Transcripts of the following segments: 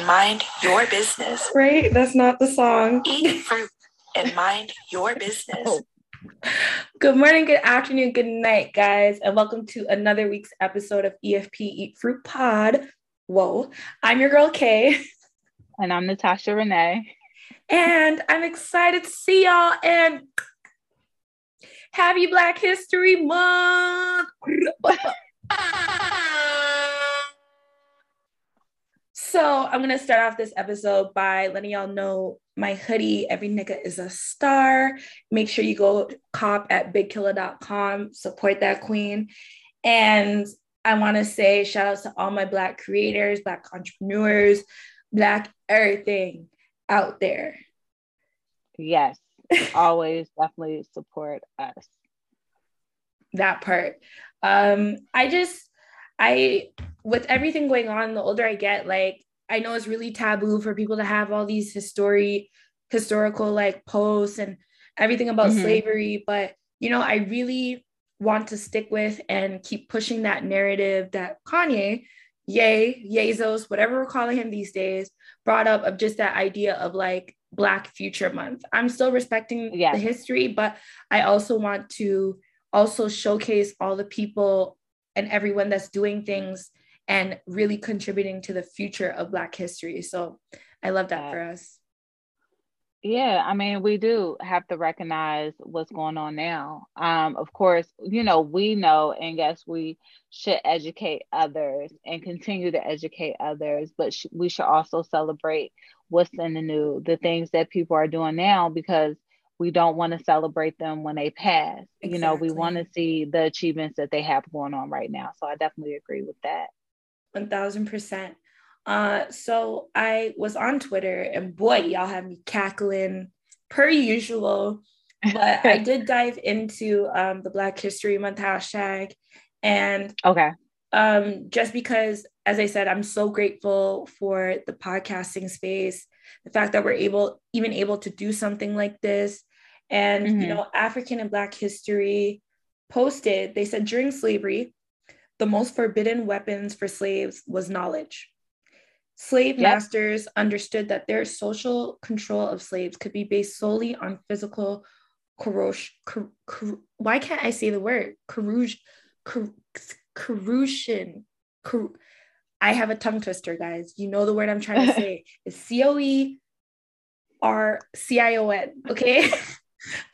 Eat fruit and mind your business. Right? That's not the song. Eat fruit and mind your business. Oh. Good morning, good afternoon, good night, guys, and welcome to another week's episode of EFP Eat Fruit Pod. Whoa, I'm your girl Kay. And I'm Natasha Renee. And I'm excited to see y'all and happy Black History Month. So I'm gonna start off this episode by letting y'all know my hoodie, every nigga is a star. Make sure you go cop at bigkilla.com, support that queen. And I want to say shout outs to all my black creators, black entrepreneurs, black everything out there. Yes, always definitely support us. That part. Um, I just I with everything going on, the older I get, like I know it's really taboo for people to have all these history, historical like posts and everything about mm-hmm. slavery, but you know, I really want to stick with and keep pushing that narrative that Kanye, Yay, Yeezus, whatever we're calling him these days, brought up of just that idea of like Black Future Month. I'm still respecting yes. the history, but I also want to also showcase all the people and everyone that's doing things and really contributing to the future of Black history. So I love that for us. Yeah, I mean, we do have to recognize what's going on now. Um, of course, you know, we know and guess we should educate others and continue to educate others, but sh- we should also celebrate what's in the new, the things that people are doing now, because we don't want to celebrate them when they pass. Exactly. You know, we want to see the achievements that they have going on right now. So I definitely agree with that. 1000%. Uh, so I was on Twitter and boy, y'all have me cackling per usual. But I did dive into um, the Black History Month hashtag. And okay. Um, just because, as I said, I'm so grateful for the podcasting space, the fact that we're able, even able to do something like this, and, mm-hmm. you know, African and Black history posted, they said during slavery, the most forbidden weapons for slaves was knowledge. Slave yep. masters understood that their social control of slaves could be based solely on physical corrosion. Cor- cor- why can't I say the word? Corrosion. Cor- corrosion. Cor- I have a tongue twister, guys. You know the word I'm trying to say. It's C O E R C I O N. Okay.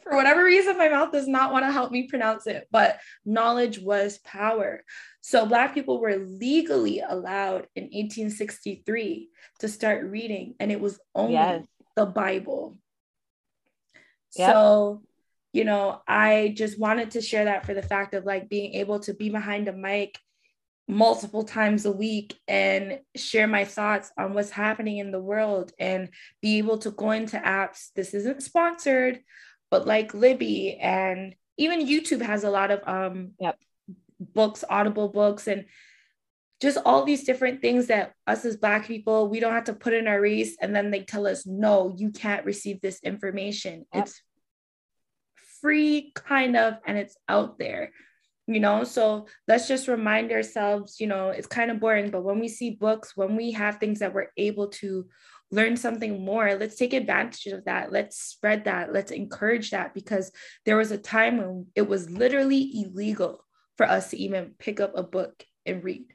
for whatever reason, my mouth does not want to help me pronounce it, but knowledge was power. So, Black people were legally allowed in 1863 to start reading, and it was only yes. the Bible. Yep. So, you know, I just wanted to share that for the fact of like being able to be behind a mic multiple times a week and share my thoughts on what's happening in the world and be able to go into apps. This isn't sponsored, but like Libby and even YouTube has a lot of um yep. books, audible books, and just all these different things that us as Black people, we don't have to put in our race and then they tell us, no, you can't receive this information. Yep. It's free, kind of, and it's out there, you know? So let's just remind ourselves, you know, it's kind of boring, but when we see books, when we have things that we're able to learn something more. Let's take advantage of that. Let's spread that. Let's encourage that because there was a time when it was literally illegal for us to even pick up a book and read.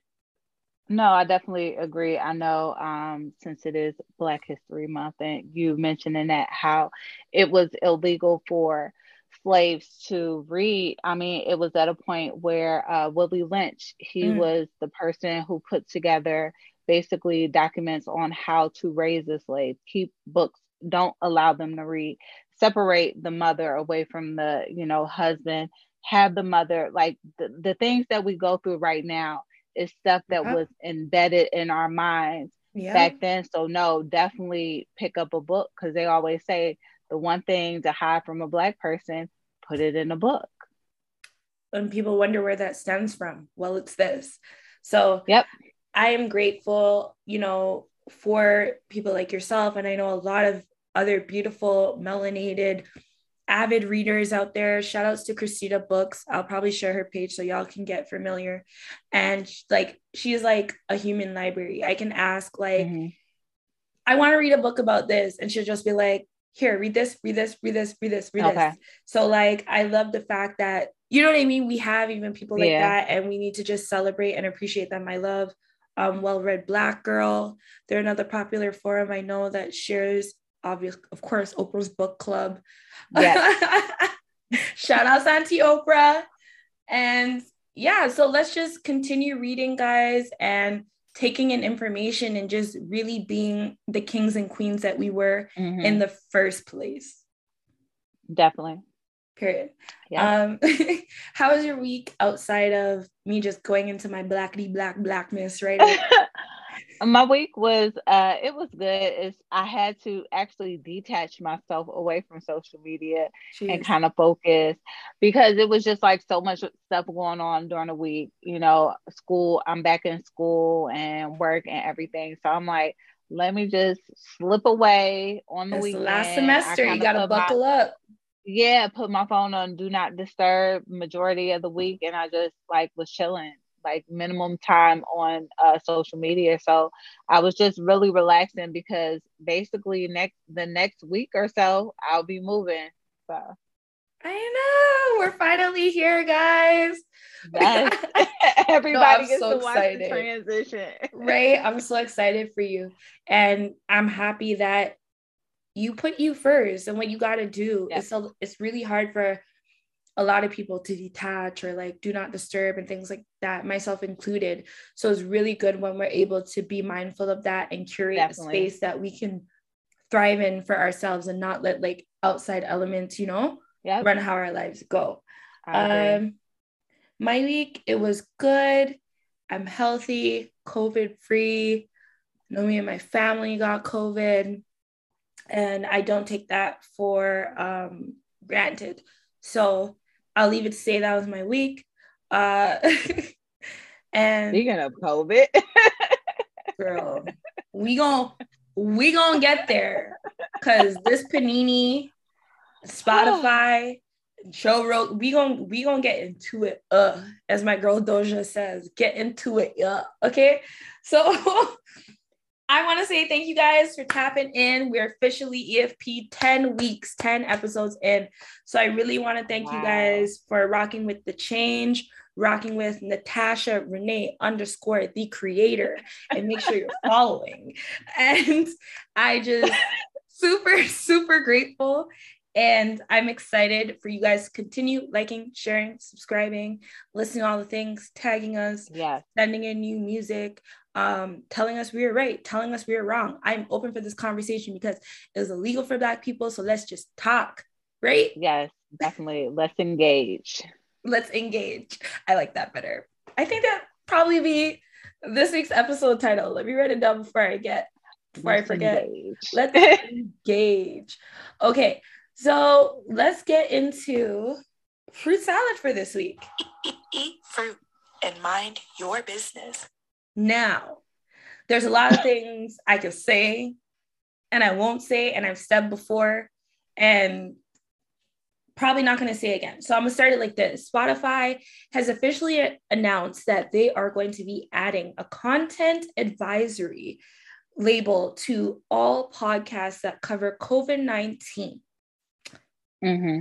No i definitely agree. I know um, since it is black history month and you mentioned in that how it was illegal for slaves to read i mean it was at a point where uh, willie lynch he mm. was the person who put together basically documents on how to raise a slave, keep books, don't allow them to read, separate the mother away from the, you know, husband, have the mother, like the, the things that we go through right now is stuff that yeah. was embedded in our minds yeah. back then. So no, definitely pick up a book because they always say the one thing to hide from a black person, put it in a book. And people wonder where that stems from. Well, it's this. So yep. I am grateful, you know, for people like yourself. And I know a lot of other beautiful, melanated avid readers out there. Shout outs to Christina Books. I'll probably share her page so y'all can get familiar. And like she's like a human library. I can ask like, mm-hmm. I want to read a book about this, and she'll just be like, here, read this, read this, read this, read this, read okay. this. So like I love the fact that you know what I mean? We have even people like yeah. that, and we need to just celebrate and appreciate them. I love um, Well Read Black Girl. They're another popular forum I know that shares obvious, of course, Oprah's book club. Yeah. Shout out Santi Oprah. And yeah, so let's just continue reading, guys, and taking in information and just really being the kings and queens that we were mm-hmm. in the first place. Definitely. Period. Yeah. Um, how was your week outside of me just going into my blackity black blackness, right? my week was uh it was good it's i had to actually detach myself away from social media Jeez. and kind of focus because it was just like so much stuff going on during the week you know school i'm back in school and work and everything so i'm like let me just slip away on the week. last semester you gotta buckle my, up yeah put my phone on do not disturb majority of the week and i just like was chilling like minimum time on uh, social media. So I was just really relaxing because basically next the next week or so I'll be moving. So I know we're finally here, guys. Yes. Everybody no, gets so to watch excited. the transition. right. I'm so excited for you. And I'm happy that you put you first and what you gotta do. It's so it's really hard for a lot of people to detach or like do not disturb and things like that, myself included. So it's really good when we're able to be mindful of that and curate Definitely. a space that we can thrive in for ourselves and not let like outside elements, you know, yep. run how our lives go. Um, my week, it was good. I'm healthy, COVID free. no me and my family got COVID, and I don't take that for um, granted. So I'll leave it to say that was my week. Uh, and speaking of COVID, girl, we gon' we gonna get there because this Panini, Spotify, Joe wrote we gonna we gonna get into it. Uh, as my girl Doja says, get into it. Yeah, okay. So I want to say thank you guys for tapping in. We're officially EFP 10 weeks, 10 episodes in. So I really want to thank wow. you guys for rocking with the change, rocking with Natasha Renee underscore the creator, and make sure you're following. And I just super, super grateful. And I'm excited for you guys to continue liking, sharing, subscribing, listening to all the things, tagging us, yeah. sending in new music um, telling us we were right, telling us we were wrong. I'm open for this conversation because it was illegal for Black people. So let's just talk, right? Yes, definitely. Let's engage. Let's engage. I like that better. I think that probably be this week's episode title. Let me write it down before I get before let's I forget. Engage. Let's engage. Okay, so let's get into fruit salad for this week. Eat fruit and mind your business. Now, there's a lot of things I can say and I won't say, and I've said before, and probably not going to say again. So I'm going to start it like this Spotify has officially announced that they are going to be adding a content advisory label to all podcasts that cover COVID 19. Mm-hmm.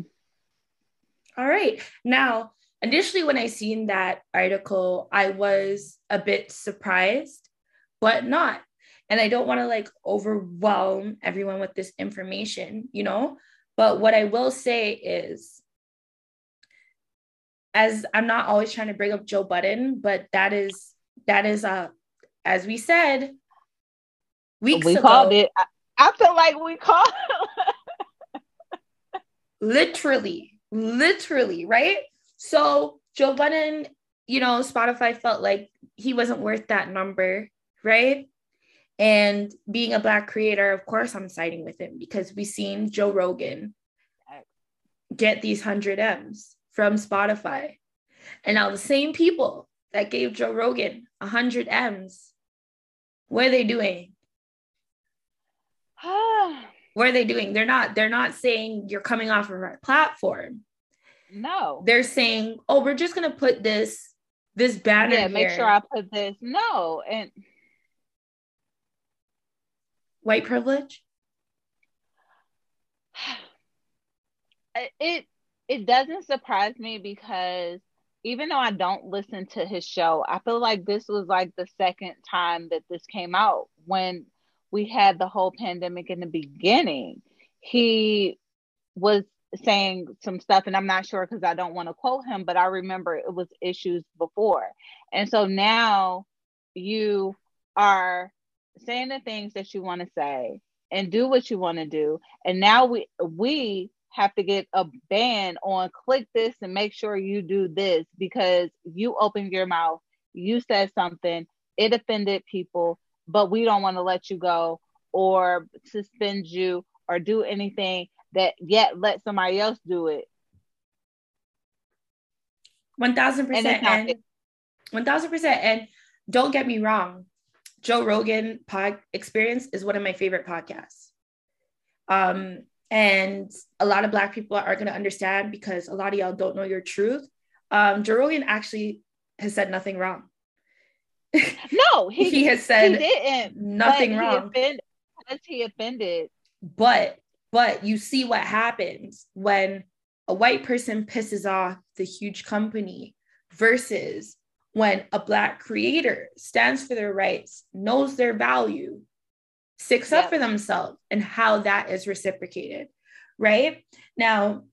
All right. Now, initially when I seen that article, I was a bit surprised, but not. And I don't want to like overwhelm everyone with this information, you know? But what I will say is, as I'm not always trying to bring up Joe Budden, but that is that is uh as we said weeks we ago, called it. I, I feel like we called literally, literally, right? So Joe Budden, you know, Spotify felt like he wasn't worth that number, right? And being a black creator, of course, I'm siding with him because we've seen Joe Rogan get these 100 M's from Spotify. And now the same people that gave Joe Rogan 100 M's, what are they doing? What are they doing? They're not, they're not saying you're coming off of our platform. No. They're saying, oh, we're just gonna put this this banner. Yeah, make sure I put this. No, and white privilege. It it doesn't surprise me because even though I don't listen to his show, I feel like this was like the second time that this came out when we had the whole pandemic in the beginning. He was saying some stuff, and I'm not sure because I don't want to quote him, but I remember it was issues before. And so now you are saying the things that you want to say and do what you want to do. And now we we have to get a ban on click this and make sure you do this because you opened your mouth, you said something, it offended people, but we don't want to let you go or suspend you or do anything that yet let somebody else do it. One thousand percent, and one thousand percent. And don't get me wrong, Joe Rogan pod experience is one of my favorite podcasts. Um, and a lot of black people are going to understand because a lot of y'all don't know your truth. Um, Joe Rogan actually has said nothing wrong. No, he, he has said he didn't, nothing wrong. He offended, he offended. But but you see what happens when a white person pisses off the huge company versus when a black creator stands for their rights, knows their value, sticks yep. up for themselves, and how that is reciprocated. Right now,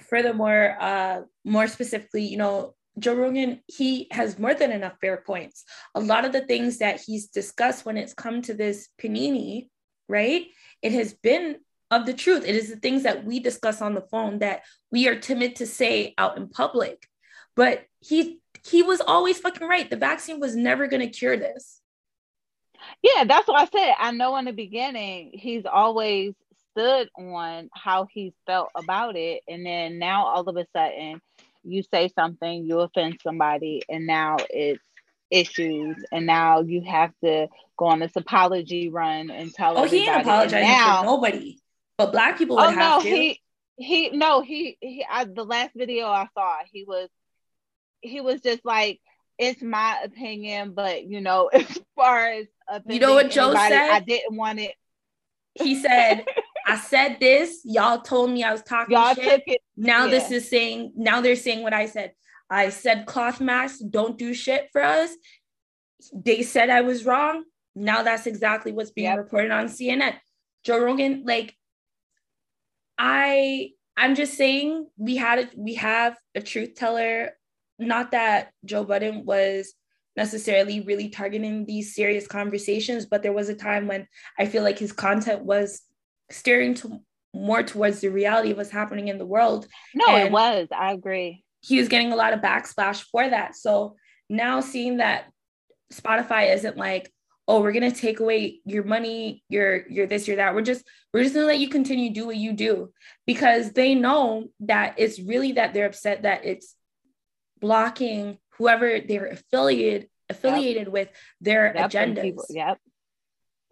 furthermore, uh, more specifically, you know, Joe Rogan, he has more than enough fair points. A lot of the things that he's discussed when it's come to this panini, right? It has been of the truth. It is the things that we discuss on the phone that we are timid to say out in public. But he he was always fucking right. The vaccine was never going to cure this. Yeah, that's what I said. I know in the beginning he's always stood on how he felt about it and then now all of a sudden you say something, you offend somebody and now it's issues and now you have to go on this apology run and tell oh he ain't apologizing now, for nobody but black people would oh, have no, to. He, he no he he I, the last video I saw he was he was just like it's my opinion but you know as far as you know what Joe anybody, said I didn't want it he said I said this y'all told me I was talking y'all shit. took it now yeah. this is saying now they're saying what I said I said cloth masks don't do shit for us they said I was wrong now that's exactly what's being yep. reported on CNN Joe Rogan like I I'm just saying we had a, we have a truth teller. Not that Joe Budden was necessarily really targeting these serious conversations, but there was a time when I feel like his content was steering to more towards the reality of what's happening in the world. No, and it was. I agree. He was getting a lot of backsplash for that. So now seeing that Spotify isn't like, oh we're going to take away your money your your this your that. We're just we're just going to let you continue do what you do because they know that it's really that they're upset that it's blocking whoever they're affiliated affiliated yep. with their yep, agendas people, yep.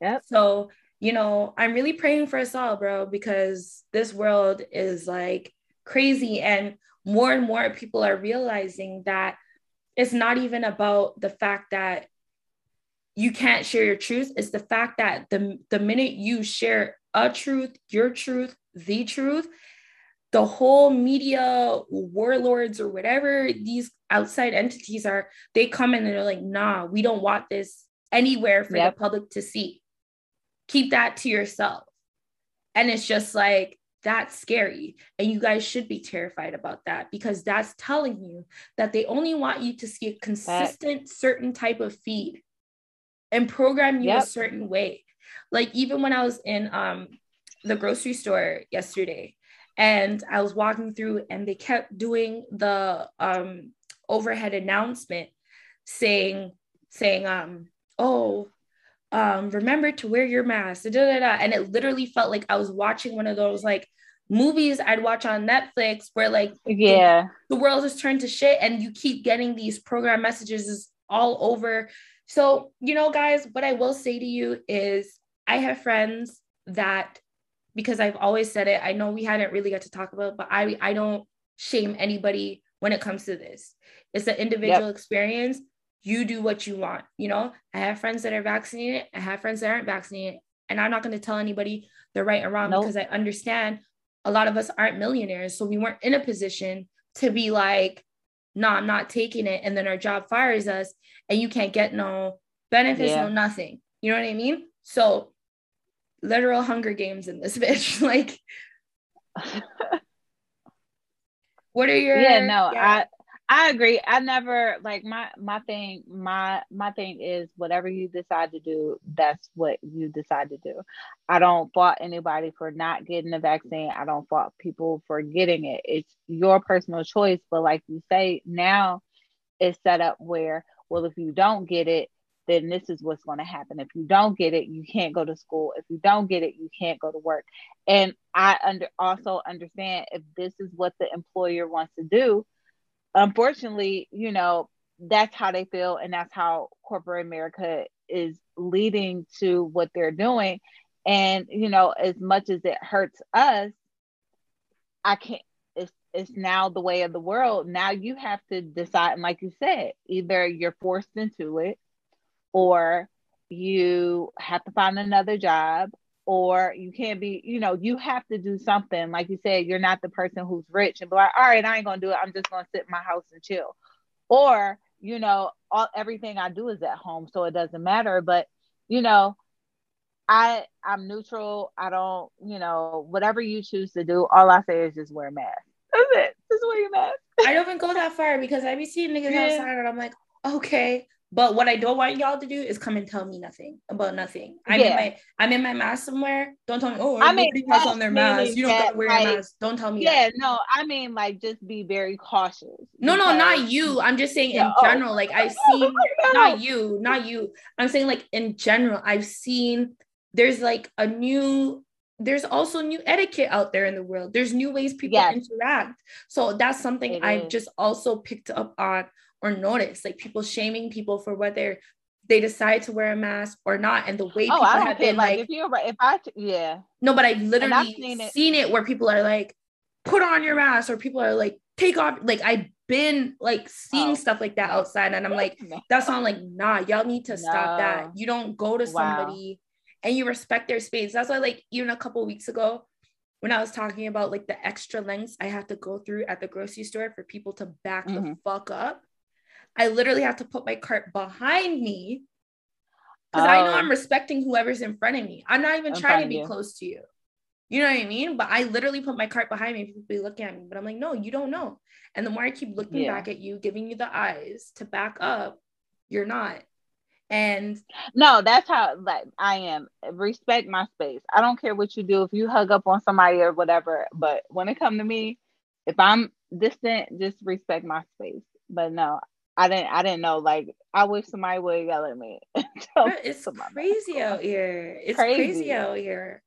Yep. So you know i'm really praying for us all bro because this world is like crazy and more and more people are realizing that it's not even about the fact that you can't share your truth is the fact that the, the minute you share a truth, your truth, the truth, the whole media warlords or whatever these outside entities are, they come in and they're like, nah, we don't want this anywhere for yep. the public to see. Keep that to yourself. And it's just like, that's scary. And you guys should be terrified about that because that's telling you that they only want you to see a consistent, certain type of feed and program you yep. a certain way. Like even when I was in um the grocery store yesterday and I was walking through and they kept doing the um overhead announcement saying saying um oh um remember to wear your mask da, da, da. and it literally felt like I was watching one of those like movies I'd watch on Netflix where like yeah the, the world has turned to shit and you keep getting these program messages all over so, you know, guys, what I will say to you is I have friends that because I've always said it. I know we hadn't really got to talk about, but I I don't shame anybody when it comes to this. It's an individual yep. experience. You do what you want. You know, I have friends that are vaccinated. I have friends that aren't vaccinated, and I'm not going to tell anybody they're right or wrong nope. because I understand a lot of us aren't millionaires, so we weren't in a position to be like, "No, I'm not taking it," and then our job fires us, and you can't get no benefits, yeah. no nothing. You know what I mean? So, literal Hunger Games in this bitch, like. what are your? Yeah, no, yeah. I I agree. I never like my my thing. My my thing is whatever you decide to do, that's what you decide to do. I don't fault anybody for not getting the vaccine. I don't fault people for getting it. It's your personal choice. But like you say, now it's set up where well, if you don't get it, then this is what's going to happen. If you don't get it, you can't go to school. If you don't get it, you can't go to work. And I under also understand if this is what the employer wants to do unfortunately, you know, that's how they feel and that's how corporate America is leading to what they're doing. And, you know, as much as it hurts us, I can't it's it's now the way of the world. Now you have to decide, and like you said, either you're forced into it or you have to find another job or you can't be, you know, you have to do something. Like you said, you're not the person who's rich and be like, all right, I ain't gonna do it. I'm just gonna sit in my house and chill. Or, you know, all everything I do is at home, so it doesn't matter. But, you know, I I'm neutral. I don't, you know, whatever you choose to do, all I say is just wear a mask. That's it. Just wear your mask. I don't even go that far because I be seeing niggas yeah. outside and I'm like, okay, but what I don't want y'all to do is come and tell me nothing about nothing. I'm yeah. in my I'm in my mask somewhere. Don't tell me, oh, I mean, has on their mask. You don't gotta wear like, a mask. Don't tell me. Yeah, that. no, I mean like just be very cautious. No, no, not you. I'm just saying yeah, in oh. general. Like I've oh seen oh not you, not you. I'm saying like in general, I've seen there's like a new there's also new etiquette out there in the world. There's new ways people yes. interact. So that's something it I've is. just also picked up on or notice like people shaming people for whether they decide to wear a mask or not and the way oh, people I have been like, like if you're if I yeah no but I've literally I've seen, it. seen it where people are like put on your mask or people are like take off like I've been like seeing oh. stuff like that outside and I'm like that's not like nah y'all need to no. stop that you don't go to somebody wow. and you respect their space that's why like even a couple weeks ago when I was talking about like the extra lengths I have to go through at the grocery store for people to back mm-hmm. the fuck up I literally have to put my cart behind me because oh. I know I'm oh. respecting whoever's in front of me. I'm not even I'm trying to be you. close to you. You know what I mean? But I literally put my cart behind me. People be looking at me, but I'm like, no, you don't know. And the more I keep looking yeah. back at you, giving you the eyes to back up, you're not. And no, that's how like I am. Respect my space. I don't care what you do. If you hug up on somebody or whatever, but when it come to me, if I'm distant, just respect my space. But no, I didn't I didn't know. Like I wish somebody would yell at me. it's crazy out here. It's crazy. crazy out here.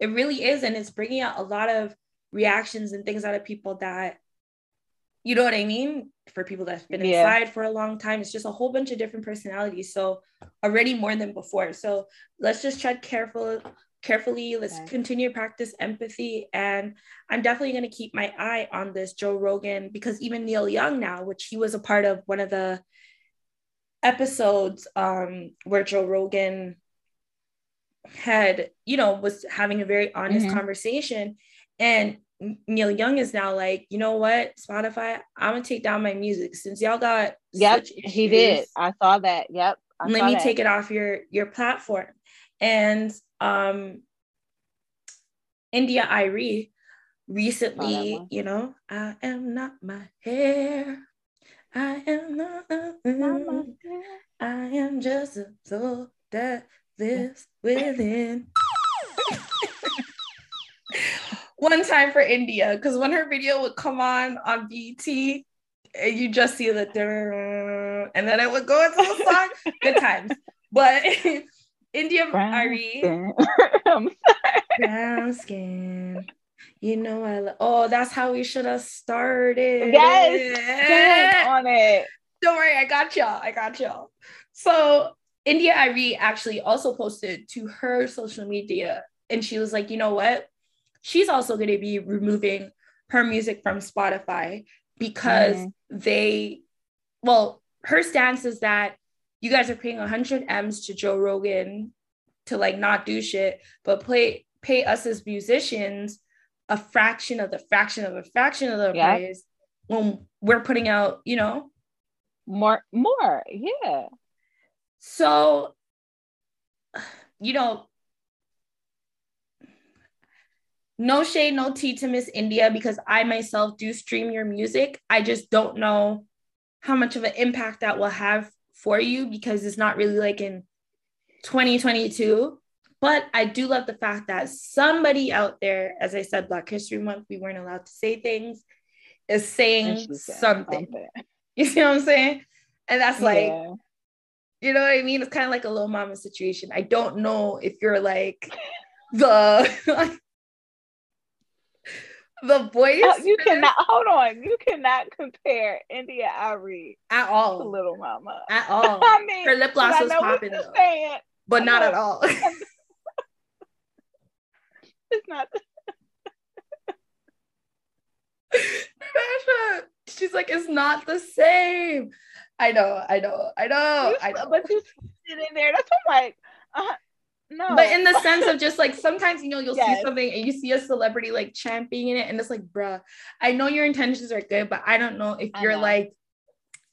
It really is, and it's bringing out a lot of reactions and things out of people that you know what I mean? For people that's been yeah. inside for a long time, it's just a whole bunch of different personalities. So already more than before. So let's just tread careful carefully. Let's okay. continue to practice empathy. And I'm definitely going to keep my eye on this Joe Rogan because even Neil Young now, which he was a part of one of the episodes um, where Joe Rogan had, you know, was having a very honest mm-hmm. conversation. And Neil Young is now like, you know what, Spotify, I'm gonna take down my music since y'all got. Yep, he did. I saw that. Yep. I let me that. take it off your your platform. And um India.Arie recently, oh, you know, I am not my hair. I am not, uh, uh, I am just a soul that lives within. One time for India, because when her video would come on on BT, and you just see the and then it would go into the song. Good times. But India brown Ari. Skin. brown skin. You know I love. Oh, that's how we should have started. Yes, on it. Don't worry, I got y'all. I got y'all. So India.Arie actually also posted to her social media, and she was like, you know what? she's also going to be removing her music from Spotify because mm. they, well, her stance is that you guys are paying 100 M's to Joe Rogan to like not do shit, but play pay us as musicians a fraction of the fraction of a fraction of the yeah. price when we're putting out, you know, more, more, yeah. So, you know, no shade, no tea to Miss India because I myself do stream your music. I just don't know how much of an impact that will have for you because it's not really like in 2022. But I do love the fact that somebody out there, as I said, Black History Month, we weren't allowed to say things, is saying something. something. You see what I'm saying? And that's like, yeah. you know what I mean? It's kind of like a Lil Mama situation. I don't know if you're like the the voice. Oh, you cannot hold on. You cannot compare India India.Arie at all to Lil Mama at all. I mean, her lip gloss was popping though, but not at all. it's not. She's like, it's not the same. I know, I know, I know, you, I know. But you sit in there. That's what I'm like. Uh, no. But in the sense of just like sometimes you know you'll yes. see something and you see a celebrity like championing it and it's like, bruh, I know your intentions are good, but I don't know if you're like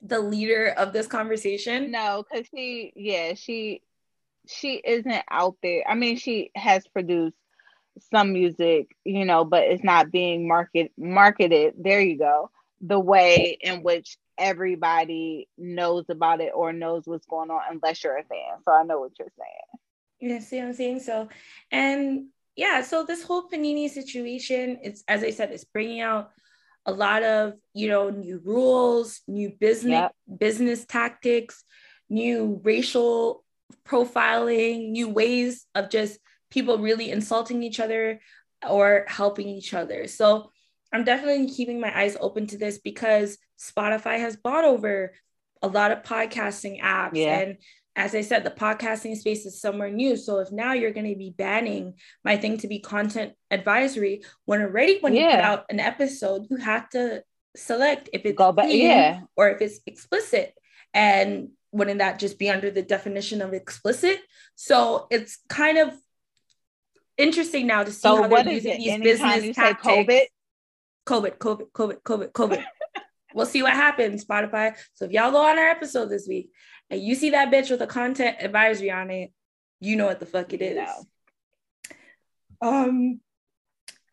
the leader of this conversation. No, because she, yeah, she she isn't out there. I mean, she has produced some music, you know, but it's not being market marketed. There you go. The way in which everybody knows about it or knows what's going on, unless you're a fan. So I know what you're saying. You see what I'm saying? So, and yeah, so this whole Panini situation, it's as I said, it's bringing out a lot of you know new rules, new business yep. business tactics, new racial profiling, new ways of just people really insulting each other or helping each other. So I'm definitely keeping my eyes open to this because Spotify has bought over a lot of podcasting apps yeah. and as I said, the podcasting space is somewhere new. So if now you're going to be banning my thing to be content advisory, when already when yeah. you put out an episode, you have to select if it's Go back, yeah. or if it's explicit. And wouldn't that just be under the definition of explicit? So it's kind of interesting now to see so how they're using these business tactics. COVID? COVID, COVID, COVID, COVID, COVID. we'll see what happens, Spotify. So if y'all go on our episode this week and you see that bitch with a content advisory on it, you know what the fuck it is. Um,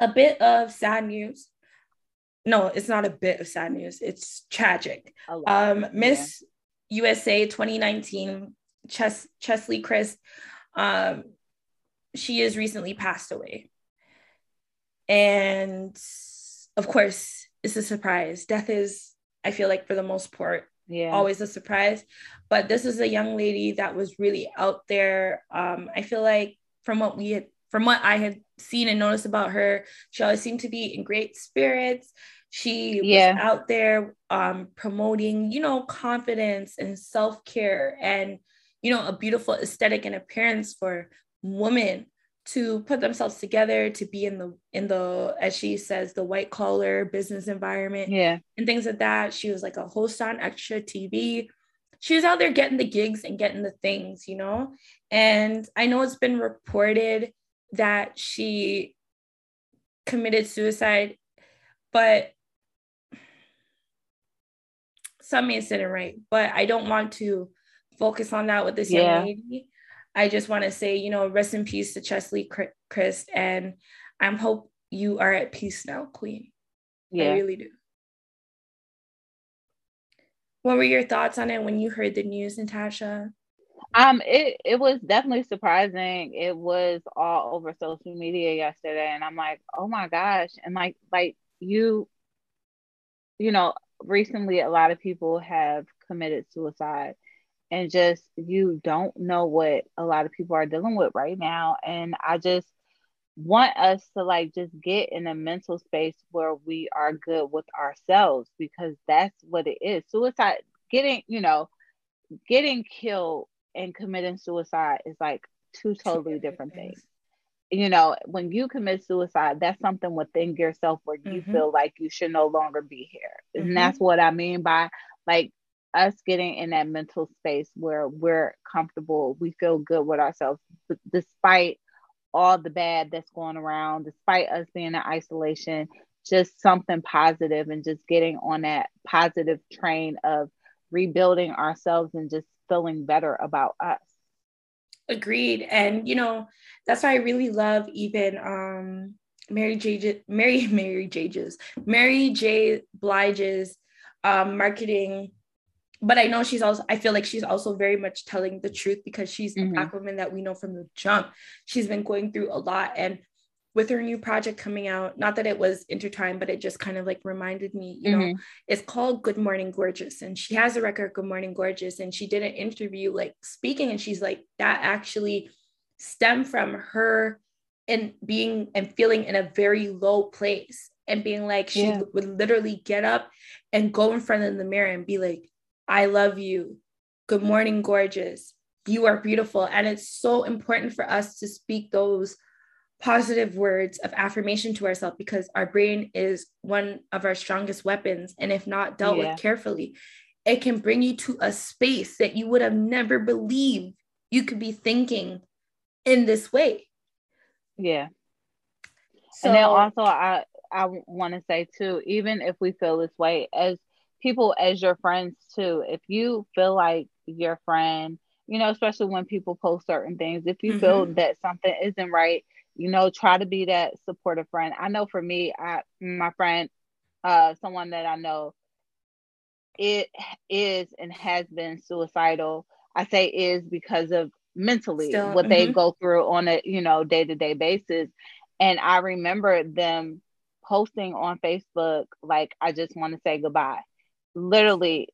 a bit of sad news. No, it's not a bit of sad news. It's tragic. Um, Miss yeah. USA 2019, Ches- Cheslie Kryst, um, she has recently passed away. And of course, it's a surprise. Death is, I feel like, for the most part, yeah. always a surprise. But this is a young lady that was really out there. Um i feel like from what we had from what i had seen and noticed about her she always seemed to be in great spirits. She yeah. was out there um promoting you know confidence and self-care and you know a beautiful aesthetic and appearance for women to put themselves together to be in the in the as she says the white collar business environment yeah. and things like that. She was like a host on extra tv she was out there getting the gigs and getting the things you know? And i know it's been reported that she committed suicide but some may sit and right. But i don't want to focus on that with this yeah. young lady I just want to say, you know, rest in peace to Cheslie Kryst, and I'm hope you are at peace now, Queen. Yeah. I really do. What were your thoughts on it when you heard the news, Natasha? Um, it it was definitely surprising. It was all over social media yesterday, and I'm like, oh my gosh! And like, like you, you know, recently a lot of people have committed suicide, and just you don't know what a lot of people are dealing with right now and i just want us to like just get in a mental space where we are good with ourselves because that's what it is suicide getting you know getting killed and committing suicide is like two totally different things you know, when you commit suicide, that's something within yourself where you mm-hmm. feel like you should no longer be here. Mm-hmm. And that's what I mean by like us getting in that mental space where we're comfortable, we feel good with ourselves, despite all the bad that's going around, despite us being in isolation, just something positive and just getting on that positive train of rebuilding ourselves and just feeling better about us. Agreed. And you know, that's why I really love even um Mary J Mary Mary J's Mary J Blige's um marketing but I know she's also I feel like she's also very much telling the truth because she's mm-hmm. a black woman that we know from the jump. She's been going through a lot and with her new project coming out, not that it was intertwined, but it just kind of like reminded me, you mm-hmm. know, it's called Good Morning Gorgeous. And she has a record, Good Morning Gorgeous. And she did an interview like speaking, and she's like, that actually stemmed from her and being and feeling in a very low place and being like, she yeah. would literally get up and go in front of the mirror and be like, I love you. Good morning, gorgeous. You are beautiful. And it's so important for us to speak those positive words of affirmation to ourselves because our brain is one of our strongest weapons. And if not dealt yeah. with carefully, it can bring you to a space that you would have never believed you could be thinking in this way. Yeah. So, and then also, I I want to say too, even if we feel this way as people, as your friends too, if you feel like your friend, you know, especially when people post certain things, if you mm-hmm. feel that something isn't right, you know try to be that supportive friend. I know for me i my friend uh someone that i know it is and has been suicidal. I say is because of mentally Still, what mm-hmm. they go through on a you know day-to-day basis. And i remember them posting on facebook like i just want to say goodbye literally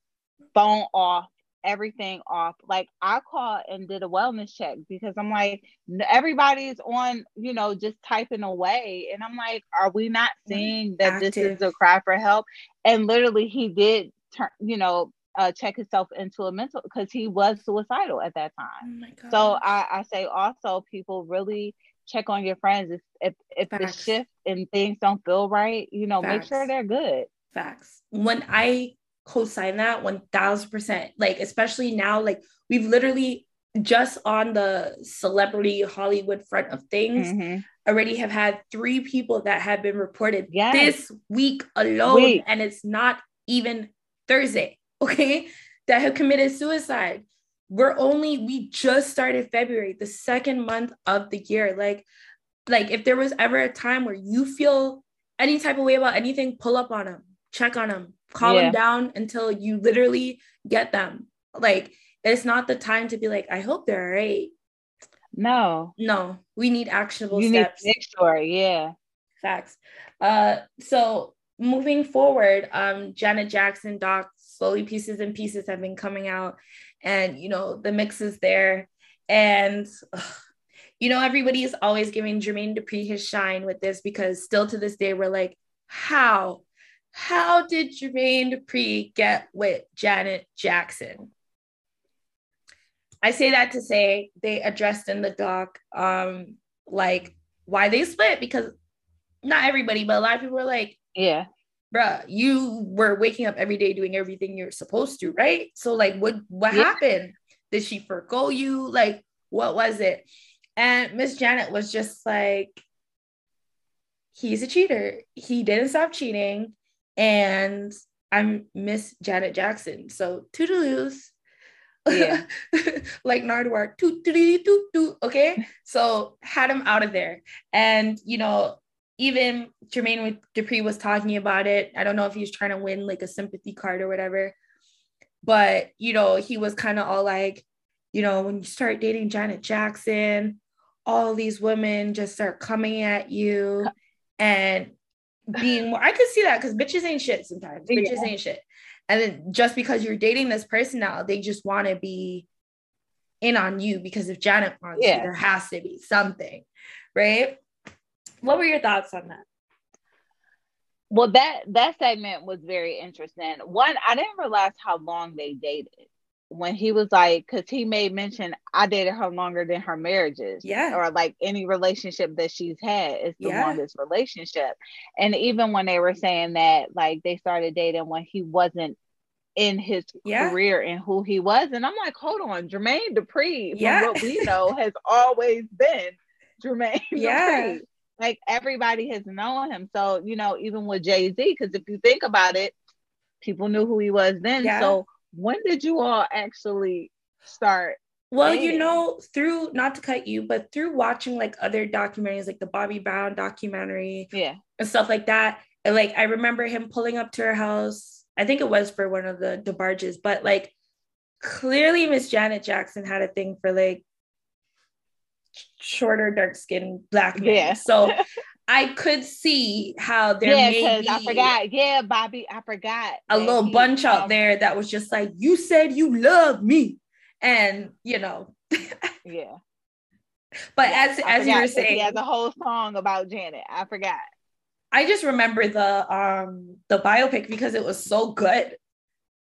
phone off everything off. Like I called and did a wellness check because I'm like, everybody's on, you know, just typing away. And I'm like, are we not seeing that Active. this is a cry for help? And literally he did turn, you know, uh, check himself into a mental because he was suicidal at that time. Oh so I, I say also people really check on your friends if if, if the shift and things don't feel right, you know, Facts. make sure they're good. Facts. When I co-sign that 1000% like especially now like we've literally just on the celebrity hollywood front of things mm-hmm. already have had three people that have been reported yes. this week alone Wait. and it's not even thursday okay that have committed suicide we're only we just started february the second month of the year like like if there was ever a time where you feel any type of way about anything pull up on them check on them call yeah. them down until you literally get them. Like it's not the time to be like, I hope they're all right. No. No, we need actionable you steps. Need make sure, yeah. Facts. Uh so moving forward, um, Janet Jackson doc, slowly pieces and pieces have been coming out, and you know, the mix is there. And ugh, you know, everybody is always giving Jermaine Dupri his shine with this because still to this day, we're like, how how did Jermaine Dupri get with Janet Jackson? I say that to say they addressed in the doc, um, like why they split because not everybody, but a lot of people were like, yeah, bruh, you were waking up every day doing everything you're supposed to, right? So like, what what yeah. happened? Did she forego you? Like, what was it? And Miss Janet was just like, he's a cheater. He didn't stop cheating and I'm Miss Janet Jackson. So toodaloos. Yeah. like Nardwuar, toot toot toot toot. Okay. So had him out of there. And you know, even Jermaine Dupri was talking about it. I don't know if he was trying to win like a sympathy card or whatever. But you know, he was kind of all like, you know, when you start dating Janet Jackson, all these women just start coming at you. And being more. I could see that because bitches ain't shit sometimes. Bitches ain't shit. And then just because you're dating this person now, they just want to be in on you because if Janet wants yeah. you, there has to be something, right? What were your thoughts on that? Well, that that segment was very interesting. One, I didn't realize how long they dated. When he was like, because he made mention, I dated her longer than her marriages. Yeah. Or like any relationship that she's had is the Yeah. longest relationship. And even when they were saying that, like they started dating when he wasn't in his Yeah. career and who he was. And I'm like, hold on, Jermaine from Yeah. what we know, has always been Jermaine Yeah. Dupri. Like everybody has known him. So, you know, even with Jay Z, because if you think about it, people knew who he was then. Yeah. So when did you all actually start? Well, you know, through not to cut you, but through watching like other documentaries, like the Bobby Brown documentary Yeah. and stuff like that. And like I remember him pulling up to her house. I think it was for one of the DeBarges, but like clearly Miss Janet Jackson had a thing for like shorter, dark skinned black men. Yeah. So I could see how there yeah, may because be I forgot. Yeah, Bobby, I forgot. a little he, bunch out um, there that was just like, you said you love me. And you know, Yeah. but Yeah, as I as you were saying, he has a whole song about Janet. I forgot. I just remember the um the biopic because it was so good.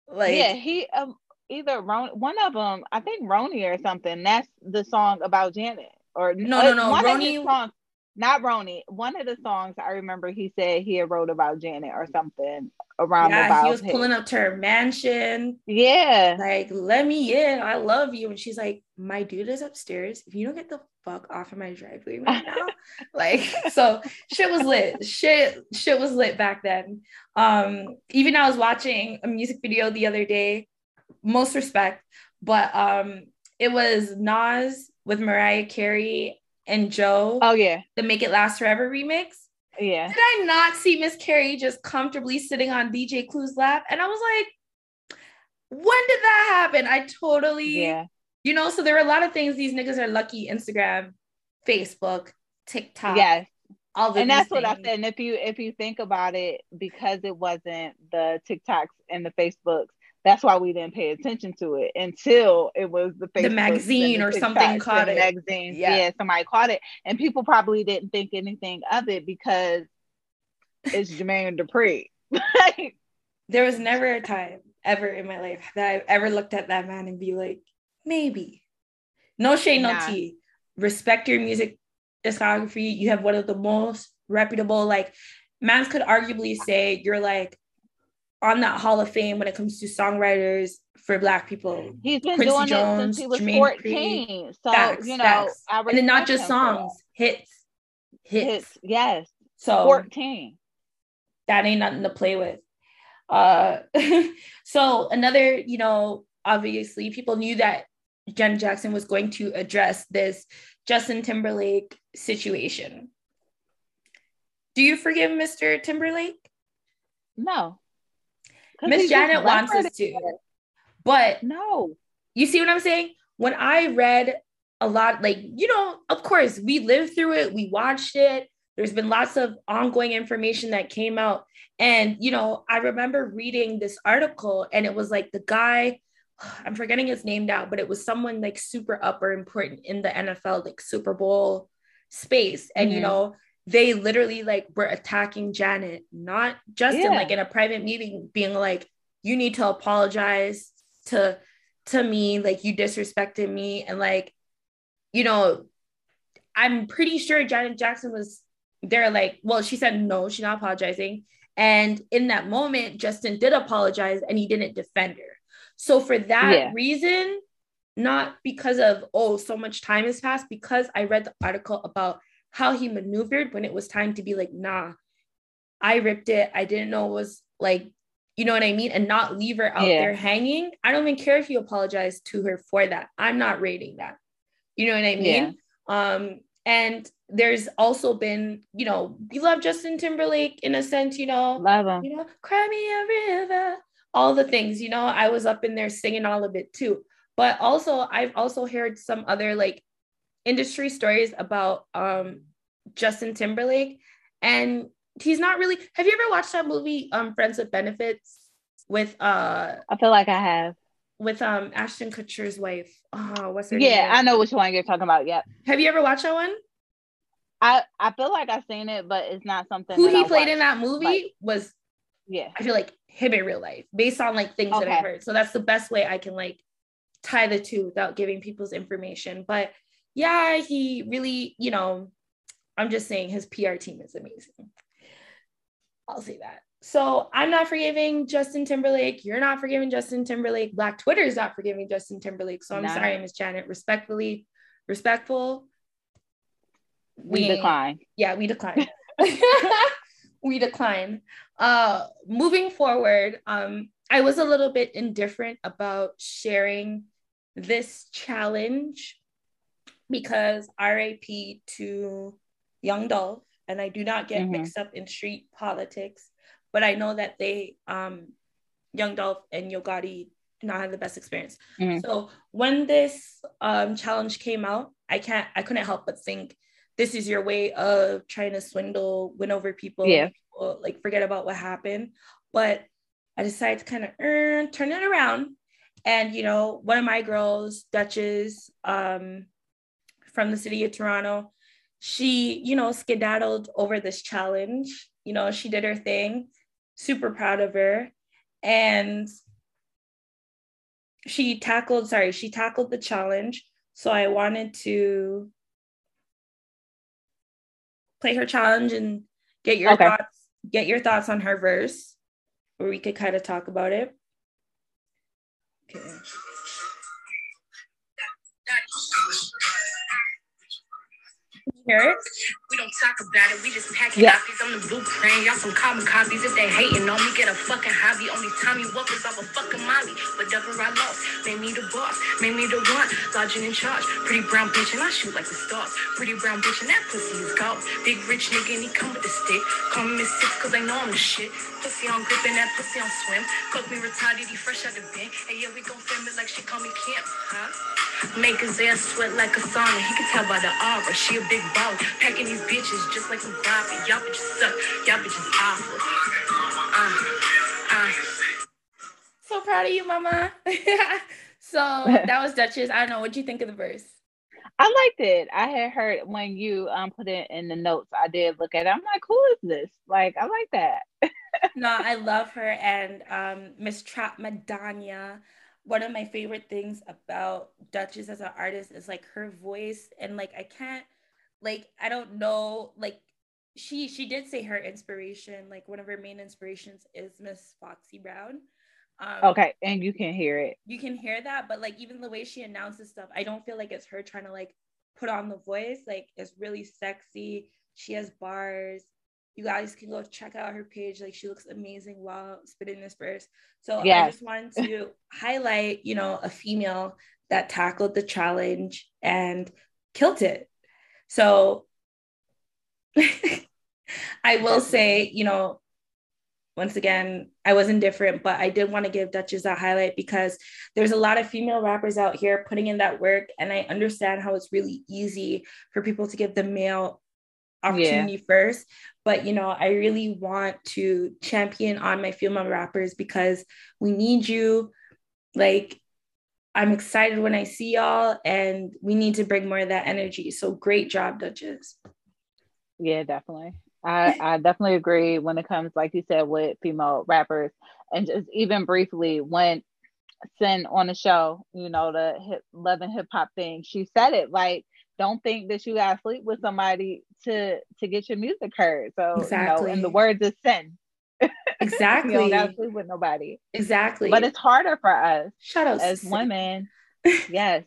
Like yeah, he um either Ron, one of them, I think Roni or something. That's the song about Janet. Or No, no, no, Roni- songs, not Roni. One of the songs I remember he said he had wrote about Janet or something around the yeah, he was biopic. pulling up to her mansion, Yeah, like, let me in. I love you. And she's like, My dude is upstairs. If you don't get the fuck off of my driveway right now, like so shit was lit. Shit, shit was lit back then. Um, even I was watching a music video the other day, most respect, but um it was Nas with Mariah Carey and Joe, Oh yeah, the Make It Last Forever remix. yeah. Did I not see Miss Carey just comfortably sitting on DJ Clue's lap? And I was like, when did that happen? I totally, Yeah, you know, so there are a lot of things these niggas are lucky Instagram, Facebook, TikTok, yes. all And that's what I things. said. And if you if you think about it, because it wasn't the TikToks and the Facebooks, that's why we didn't pay attention to it until it was the Facebooks and magazine the or something caught it. Magazines. Yeah. Yeah. somebody caught it, and people probably didn't think anything of it because it's Jermaine Dupri. Like, There was never a time ever in my life that I've ever looked at that man and be like, maybe. No shade, no Nah. tea. Respect your music discography. You have one of the most reputable, like, mans could arguably say you're like on that hall of fame when it comes to songwriters for black people. He's been Quincy doing Jones, it since he was Jermaine 14. So Facts, you know, facts. And then not just him for that. songs, hits. Hits. Hits, yes, So 14. that ain't nothing to play with. Uh, so another, you know, obviously people knew that Jen Jackson was going to address this Justin Timberlake situation. Do you forgive Mr. Timberlake? No. Miss Janet wants us to, but No. you see what I'm saying? When I read a lot, like, you know, of course, we lived through it, we watched it. There's been lots of ongoing information that came out. And, you know, I remember reading this article and it was like the guy, I'm forgetting his name now, but it was someone like super upper important in the NFL, like Super Bowl space. And, you Mhm. know, they literally like were attacking Janet, not Justin, Yeah. like in a private meeting, being like, you need to apologize to to me, like you disrespected me. And like, you know, I'm pretty sure Janet Jackson was there, like, well, she said no, she's not apologizing. And in that moment, Justin did apologize and he didn't defend her. So for that Yeah. reason, not because of, oh, so much time has passed, because I read the article about how he maneuvered when it was time to be like, nah, I ripped it. I didn't know it was like, you know what I mean? And not leave her out Yeah. there hanging. I don't even care if you apologize to her for that. I'm not rating that. You know what I mean? Um, and there's also been, you know, we love Justin Timberlake in a sense, you know, Love him. you know, cry me a river, all the things, you know, I was up in there singing all of it too. But also, I've also heard some other like industry stories about um Justin Timberlake, and he's not really. Have you ever watched that movie, um, Friends with Benefits, with uh I feel like I have. with um Ashton Kutcher's wife? Oh, what's her Yeah, name? I know which one you're talking about. Yep. Have you ever watched that one? I, I feel like I've seen it, but it's not something Who he I played in that movie like- was Yeah. I feel like him in real life, based on like things that I've heard. So that's the best way I can like tie the two without giving people's information. But yeah, he really, you know, I'm just saying his PR team is amazing. I'll say that. So I'm not forgiving Justin Timberlake. You're not forgiving Justin Timberlake. Black Twitter is not forgiving Justin Timberlake. So I'm nah. sorry, Miss Janet. Respectfully, respectful. We, we decline. Yeah, we decline. we decline. Uh, moving forward, um, I was a little bit indifferent about sharing this challenge because RAP to Young Dolph, and I do not get mm-hmm. mixed up in street politics, but I know that they, um, Young Dolph and Yo Gotti, do not have the best experience. Mm-hmm. So when this um, challenge came out, I can't, I couldn't help but think this is your way of trying to swindle, win over people, yeah. People, like forget about what happened. But I decided to kind of uh, turn it around. And, you know, one of my girls, Duchess um, from the city of Toronto, she, you know, skedaddled over this challenge. You know, she did her thing, super proud of her. And she tackled, sorry, she tackled the challenge. So I wanted to play her challenge and get your okay. thoughts, get your thoughts on her verse where we could kind of talk about it. Okay. Hear it? We don't talk about it. We just pack yeah. copies. I'm the blueprint. Y'all some carbon copies. If they hating on me, get a fucking hobby. Only time you walk is off a fucking molly. Whatever I lost, made me the boss, made me the one, lodging in charge. Pretty brown bitch and I shoot like the stars. Pretty brown bitch and that pussy is gold. Big rich nigga and he come with a stick. Call me Miss Six cause they know I'm the shit. Pussy on grip and that pussy on swim. Cook me retarded, he fresh out the bin. Hey yeah, we gon' film it like she call me Camp, huh? Make his ass sweat like a sauna. He can tell by the aura. She a big baller. Packing these bitches just like some Bobby. Y'all bitches suck. Y'all bitches awful. Uh, uh. So proud of you, mama. so that was Duchess. I don't know. What'd you think of the verse? I liked it. I had heard when you um put it in the notes. I did look at it. I'm like, who is this? Like, I like that. no, I love her and um Miss Trap Madonna one of my favorite things about Duchess as an artist is like her voice and like I can't like I don't know like she she did say her inspiration like one of her main inspirations is Miss Foxy Brown. Um, okay, and you can hear it. You can hear that, but like even the way she announces stuff, I don't feel like it's her trying to like put on the voice. Like it's really sexy. She has bars you guys can go check out her page. Like she looks amazing while spitting this verse. So yes. I just wanted to highlight, you know, a female that tackled the challenge and killed it. So I will say, you know, once again, I was indifferent, but I did want to give Duchess that highlight because there's a lot of female rappers out here putting in that work. And I understand how it's really easy for people to give the male opportunity yeah. first but you know i really want to champion on my female rappers because we need you like i'm excited when i see y'all and we need to bring more of that energy so great job duchess yeah definitely I, I definitely agree when it comes like you said with female rappers and just even briefly when Cyn on the show you know the hip love and hip hop thing she said it like don't think that you gotta sleep with somebody to to get your music heard. So exactly. you know, in the words of Cyn. Exactly. you don't gotta sleep with nobody. Exactly. But it's harder for us Shout out as women. yes.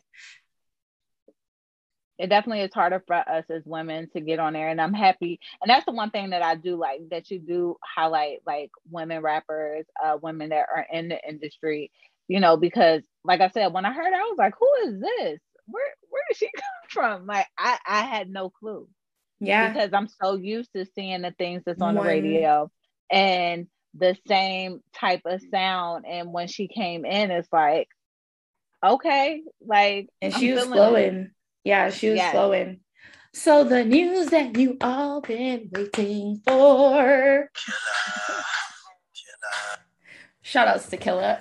It definitely is harder for us as women to get on there. And I'm happy. And that's the one thing that I do like that you do highlight like women rappers, uh, women that are in the industry, you know, because like I said, when I heard it, I was like, who is this? Where where did she come from? Like I, I had no clue. Yeah. Because I'm so used to seeing the things that's on One. the radio and the same type of sound. And when she came in, it's like, okay, like and she I'm was flowing. It. Yeah, she was yes. flowing. So the news that you all been waiting for. Shout outs to Killa.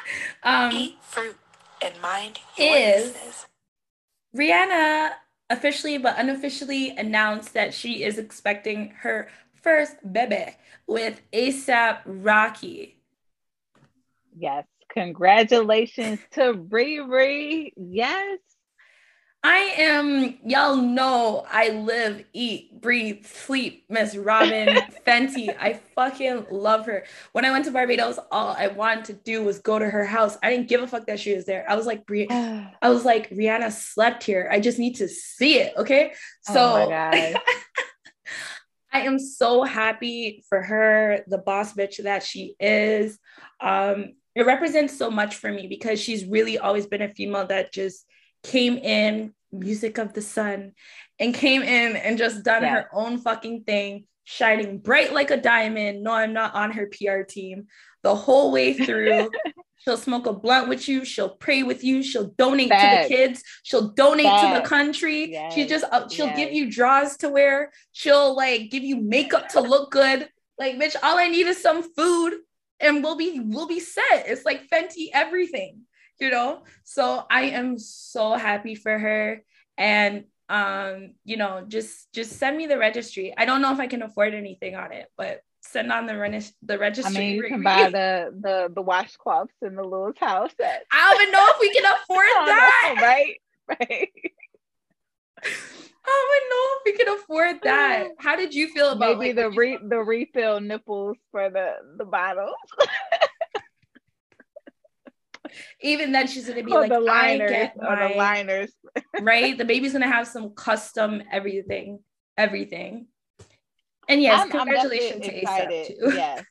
um, Eat fruit and mind is Rihanna officially but unofficially announced that she is expecting her first bebe with ASAP Rocky. Yes, Congratulations to Riri. Yes. I am, y'all know I live, eat, breathe, sleep, Miss Robyn Fenty. I fucking love her. When I went to Barbados, all I wanted to do was go to her house. I didn't give a fuck that she was there. I was like, Bri- I was like, Rihanna slept here. I just need to see it. Okay. Oh so oh I am so happy for her, the boss bitch that she is. Um, it represents so much for me because she's really always been a female that just came in music of the sun and came in and just done yeah. her own fucking thing shining bright like a diamond no i'm not on her pr team the whole way through she'll smoke a blunt with you. She'll pray with you. She'll donate to the kids. She'll donate to the country. Yes. she just uh, she'll yes. give you drawers to wear. She'll like give you makeup to look good. Like bitch all i need is some food and we'll be we'll be set. It's like fenty everything you know? So i am so happy for her. And um you know just just send me the registry. I don't know if i can afford anything on it but send on the reg- the registry. I mean, you can buy the the the washcloths in the Lewis house. That- I don't even know if we can afford that. Know, right, right. I don't know if we can afford that. How did you feel about maybe like, the re- the refill nipples for the the bottles? Even then, she's gonna be or like, the liners, I get my, the liners, right? The baby's gonna have some custom everything, everything. And yes, I'm, congratulations I'm to excited. too. Yes.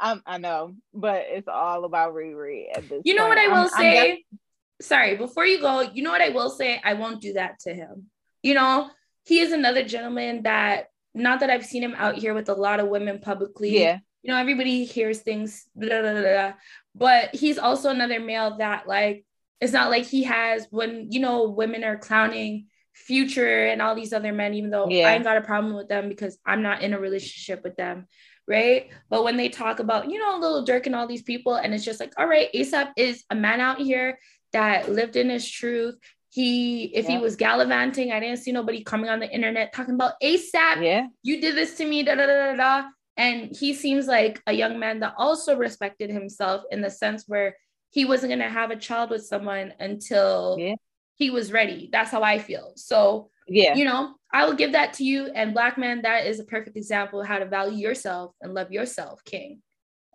I'm, I know, but it's all about Riri at this. You know point. what I will I'm, say? Def- Sorry, before you go, you know what I will say? I won't do that to him. You know, he is another gentleman that not that I've seen him out here with a lot of women publicly. Yeah. You know, everybody hears things, blah, blah, blah, but he's also another male that like it's not like he has when you know women are clowning Future and all these other men, even though yeah. I ain't got a problem with them because I'm not in a relationship with them, right? But when they talk about, you know, Lil Durk and all these people, and it's just like, all right, ASAP is a man out here that lived in his truth. He, if yeah. he was gallivanting, I didn't see nobody coming on the internet talking about ASAP. Yeah, you did this to me, da da da da da. And he seems like a young man that also respected himself in the sense where he wasn't gonna have a child with someone until yeah he was ready. That's how I feel. So, yeah, you know, I will give that to you. And Black man, that is a perfect example of how to value yourself and love yourself, King.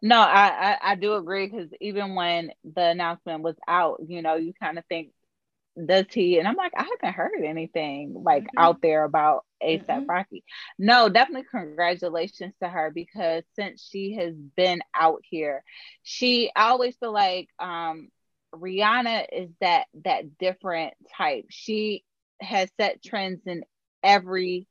No, I, I, I do agree because even when the announcement was out, you know, you kind of think, does he? And I'm like, I haven't heard anything like mm-hmm. out there about ASAP mm-hmm. Rocky. No, definitely congratulations to her because since she has been out here, she I always feel like um Rihanna is that that different type. She has set trends in every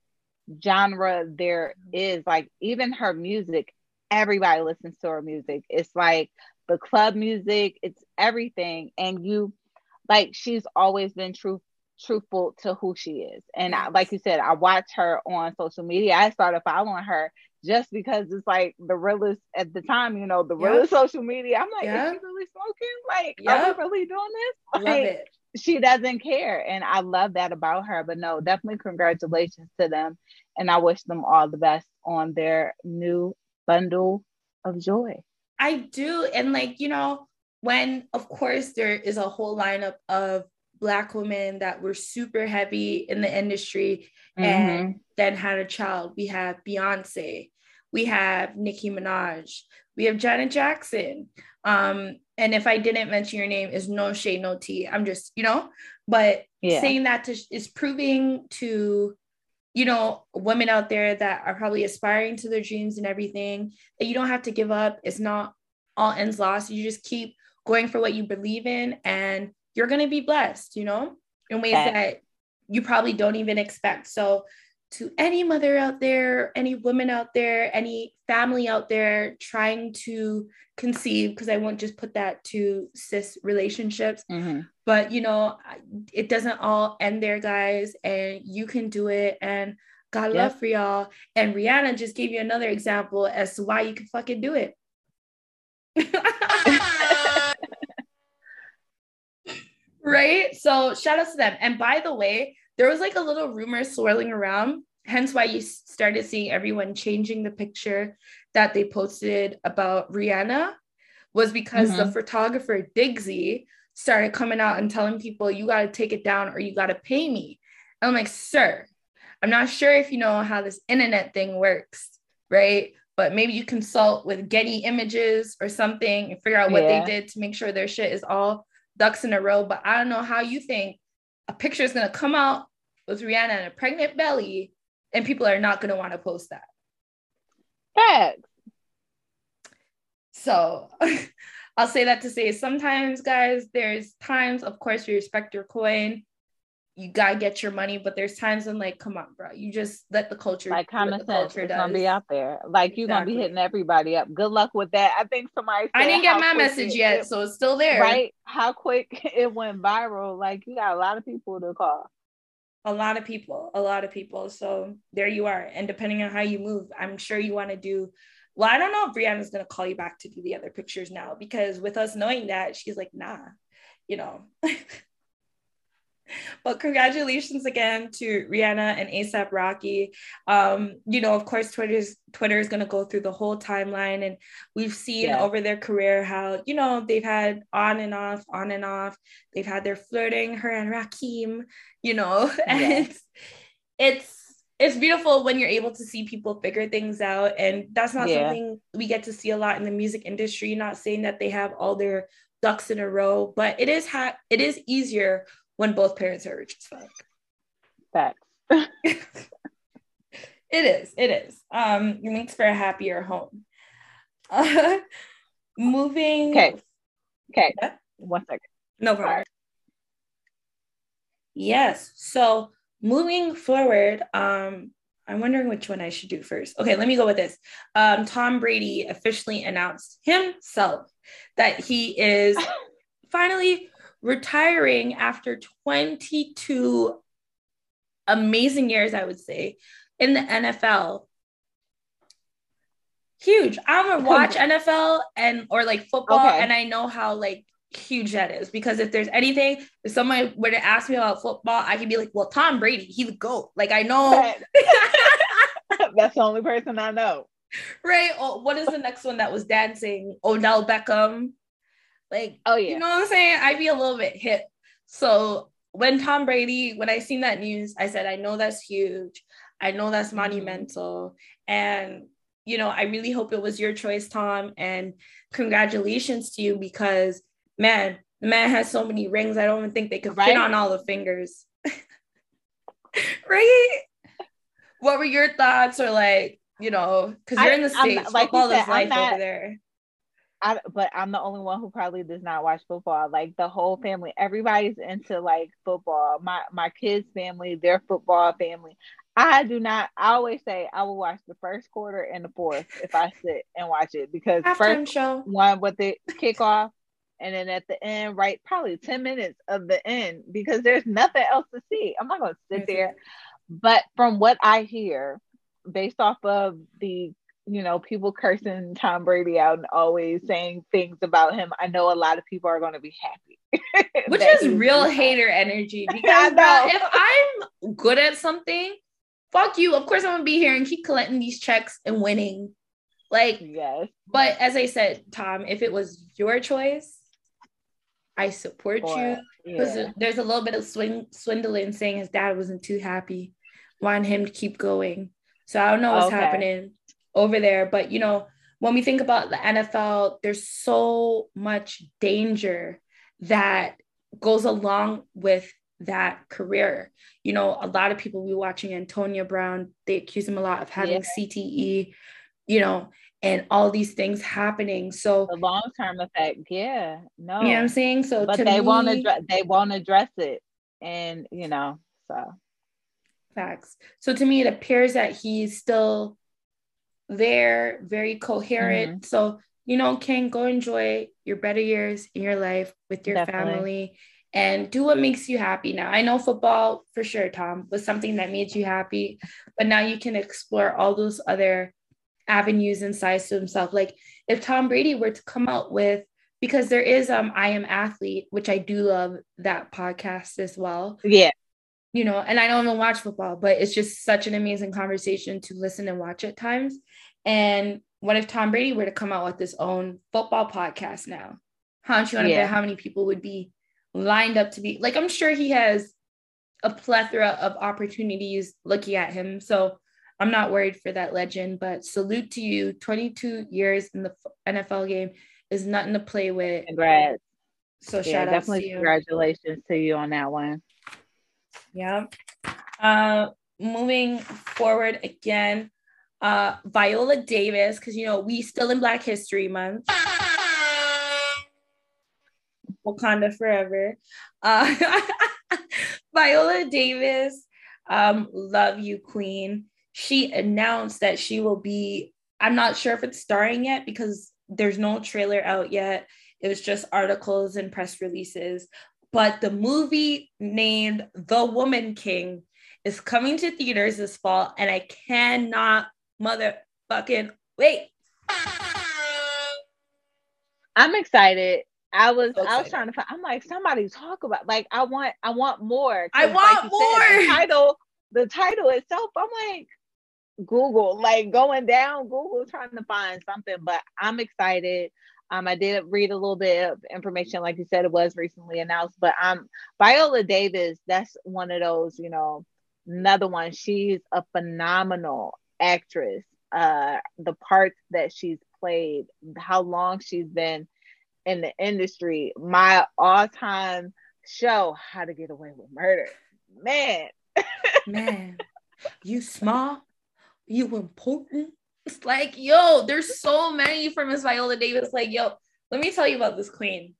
genre there is. Like even her music, everybody listens to her music. It's like the club music, it's everything. And you like she's always been true truthful to who she is. And I, like you said, I watch her on social media. I started following her just because it's like the realest at the time, you know, the realest social media. I'm like, is she really smoking? Like, are we really doing this? Like, love it. She doesn't care. And I love that about her. But no, definitely congratulations to them. And I wish them all the best on their new bundle of joy. I do. And like, you know, when of course there is a whole lineup of black women that were super heavy in the industry mm-hmm. and then had a child. We have Beyonce, we have Nicki Minaj, we have Janet Jackson. Um, and if I didn't mention your name, is no shade, no tea. I'm just, you know, but yeah. saying that to, is proving to, you know, women out there that are probably aspiring to their dreams and everything that you don't have to give up. It's not all ends lost. You just keep going for what you believe in and you're going to be blessed, you know, in ways okay. that you probably don't even expect. So to any mother out there, any woman out there, any family out there trying to conceive, because I won't just put that to cis relationships, mm-hmm. but you know, it doesn't all end there, guys, and you can do it. And God yep. love for y'all. And Rihanna just gave you another example as to why you can fucking do it. right? So shout out to them. And by the way, there was like a little rumor swirling around, hence why you started seeing everyone changing the picture that they posted about Rihanna was because mm-hmm. the photographer Diggzy started coming out and telling people, you got to take it down or you got to pay me. And I'm like, sir, I'm not sure if you know how this internet thing works, right? But maybe you consult with Getty Images or something and figure out what yeah. they did to make sure their shit is all ducks in a row. But I don't know how you think a picture is going to come out with Rihanna and a pregnant belly and people are not going to want to post that. Facts. So I'll say that to say sometimes, guys, there's times, of course, we respect your coin. You gotta get your money, but there's times when, like, come on, bro, you just let the culture. Like common sense is gonna be out there. Like you're gonna be hitting everybody up. Good luck with that. I think somebody. I didn't get my message it, yet, so it's still there. Right? How quick it went viral. Like you got a lot of people to call. A lot of people, a lot of people. So there you are. And depending on how you move, I'm sure you want to do well, I don't know if Rihanna's gonna call you back to do the other pictures now because with us knowing that, she's like, nah, you know. but congratulations again to Rihanna and ASAP Rocky. Um, you know, of course, Twitter's Twitter is gonna go through the whole timeline, and we've seen yeah. over their career how you know they've had on and off, on and off. They've had their flirting, her and Rakim, you know, and yeah. it's it's beautiful when you're able to see people figure things out and that's not yeah. something we get to see a lot in the music industry not saying that they have all their ducks in a row but it is ha- it is easier when both parents are rich as fuck. Facts. It is it is. Um it makes for a happier home. Uh, moving okay. Okay. Yeah? one second no problem. Yes. So moving forward, um, I'm wondering which one I should do first. Okay, let me go with this. Um, Tom Brady officially announced himself that he is finally retiring after 22 amazing years, I would say, in the NFL. Huge. I don't watch NFL and or like football, okay. and I know how like huge that is because if there's anything, if someone were to ask me about football, I could be like, well, Tom Brady, he's the GOAT. Like I know that's the only person I know. Right. Oh, what is the next one that was dancing? Odell Beckham. Like, oh yeah, you know what I'm saying? I'd be a little bit hit. So when Tom Brady, when I seen that news, I said, I know that's huge. I know that's mm-hmm. monumental. And you know, I really hope it was your choice, Tom. And congratulations to you because man, the man has so many rings. I don't even think they could right? fit on all the fingers. right? What were your thoughts, or like, you know, because you're in the states, like football said, is life not, over there. I, but I'm the only one who probably does not watch football. Like the whole family, everybody's into like football. My my kids' family, their football family. I do not. I always say I will watch the first quarter and the fourth if I sit and watch it because Half first show. one with the kickoff and then at the end, right, probably 10 minutes of the end because there's nothing else to see. I'm not going to sit there. But from what I hear, based off of the, you know, people cursing Tom Brady out and always saying things about him, I know a lot of people are going to be happy. Which is real hater energy because bro, if I'm good at something, fuck you. Of course, I'm going to be here and keep collecting these checks and winning. Like, yes. But as I said, Tom, if it was your choice, I support you. Yeah. There's a little bit of swing, swindling saying his dad wasn't too happy, wanting him to keep going. So I don't know what's okay. happening over there. But, you know, when we think about the NFL, there's so much danger that goes along with that career. You know, a lot of people we watching Antonio Brown, they accuse him a lot of having yeah. CTE, you know, and all these things happening. So the long term effect, yeah, no, you know what I'm saying. So, but they me, won't address they won't address it, and you know, so facts. So to me, it appears that he's still there, very coherent. Mm-hmm. So you know, can go enjoy your better years in your life with your Definitely. family and do what makes you happy now. I know football for sure, Tom, was something that made you happy, but now you can explore all those other avenues and sides to himself. Like if Tom Brady were to come out with because there is um I am athlete, which I do love that podcast as well. Yeah. You know, and I don't even watch football, but it's just such an amazing conversation to listen and watch at times. And what if Tom Brady were to come out with his own football podcast now? How much you want to yeah. bet how many people would be lined up to be like? I'm sure he has a plethora of opportunities looking at him. So I'm not worried for that legend, but salute to you. 22 years in the NFL game is nothing to play with. Congrats. So yeah, shout out definitely to you. Congratulations to you on that one. Yeah. Uh, moving forward again, uh, Viola Davis, because you know we still in Black History Month. Wakanda forever. Uh, Viola Davis, um, love you, Queen. She announced that she will be. I'm not sure if it's starring yet because there's no trailer out yet. It was just articles and press releases. But the movie named The Woman King is coming to theaters this fall, and I cannot motherfucking wait. I'm excited. I was so I was trying to find I'm like somebody talk about like I want I want more. I want like more. Said, the title the title itself I'm like Google like going down Google trying to find something but I'm excited. Um, I did read a little bit of information, like you said, it was recently announced. But um, Viola Davis, that's one of those, you know, another one. She's a phenomenal actress. Uh, the parts that she's played, how long she's been in the industry. My all-time show, How to Get Away with Murder. Man, man, you small, you important. It's like, yo, there's so many from Miss Viola Davis. Like, yo, let me tell you about this queen.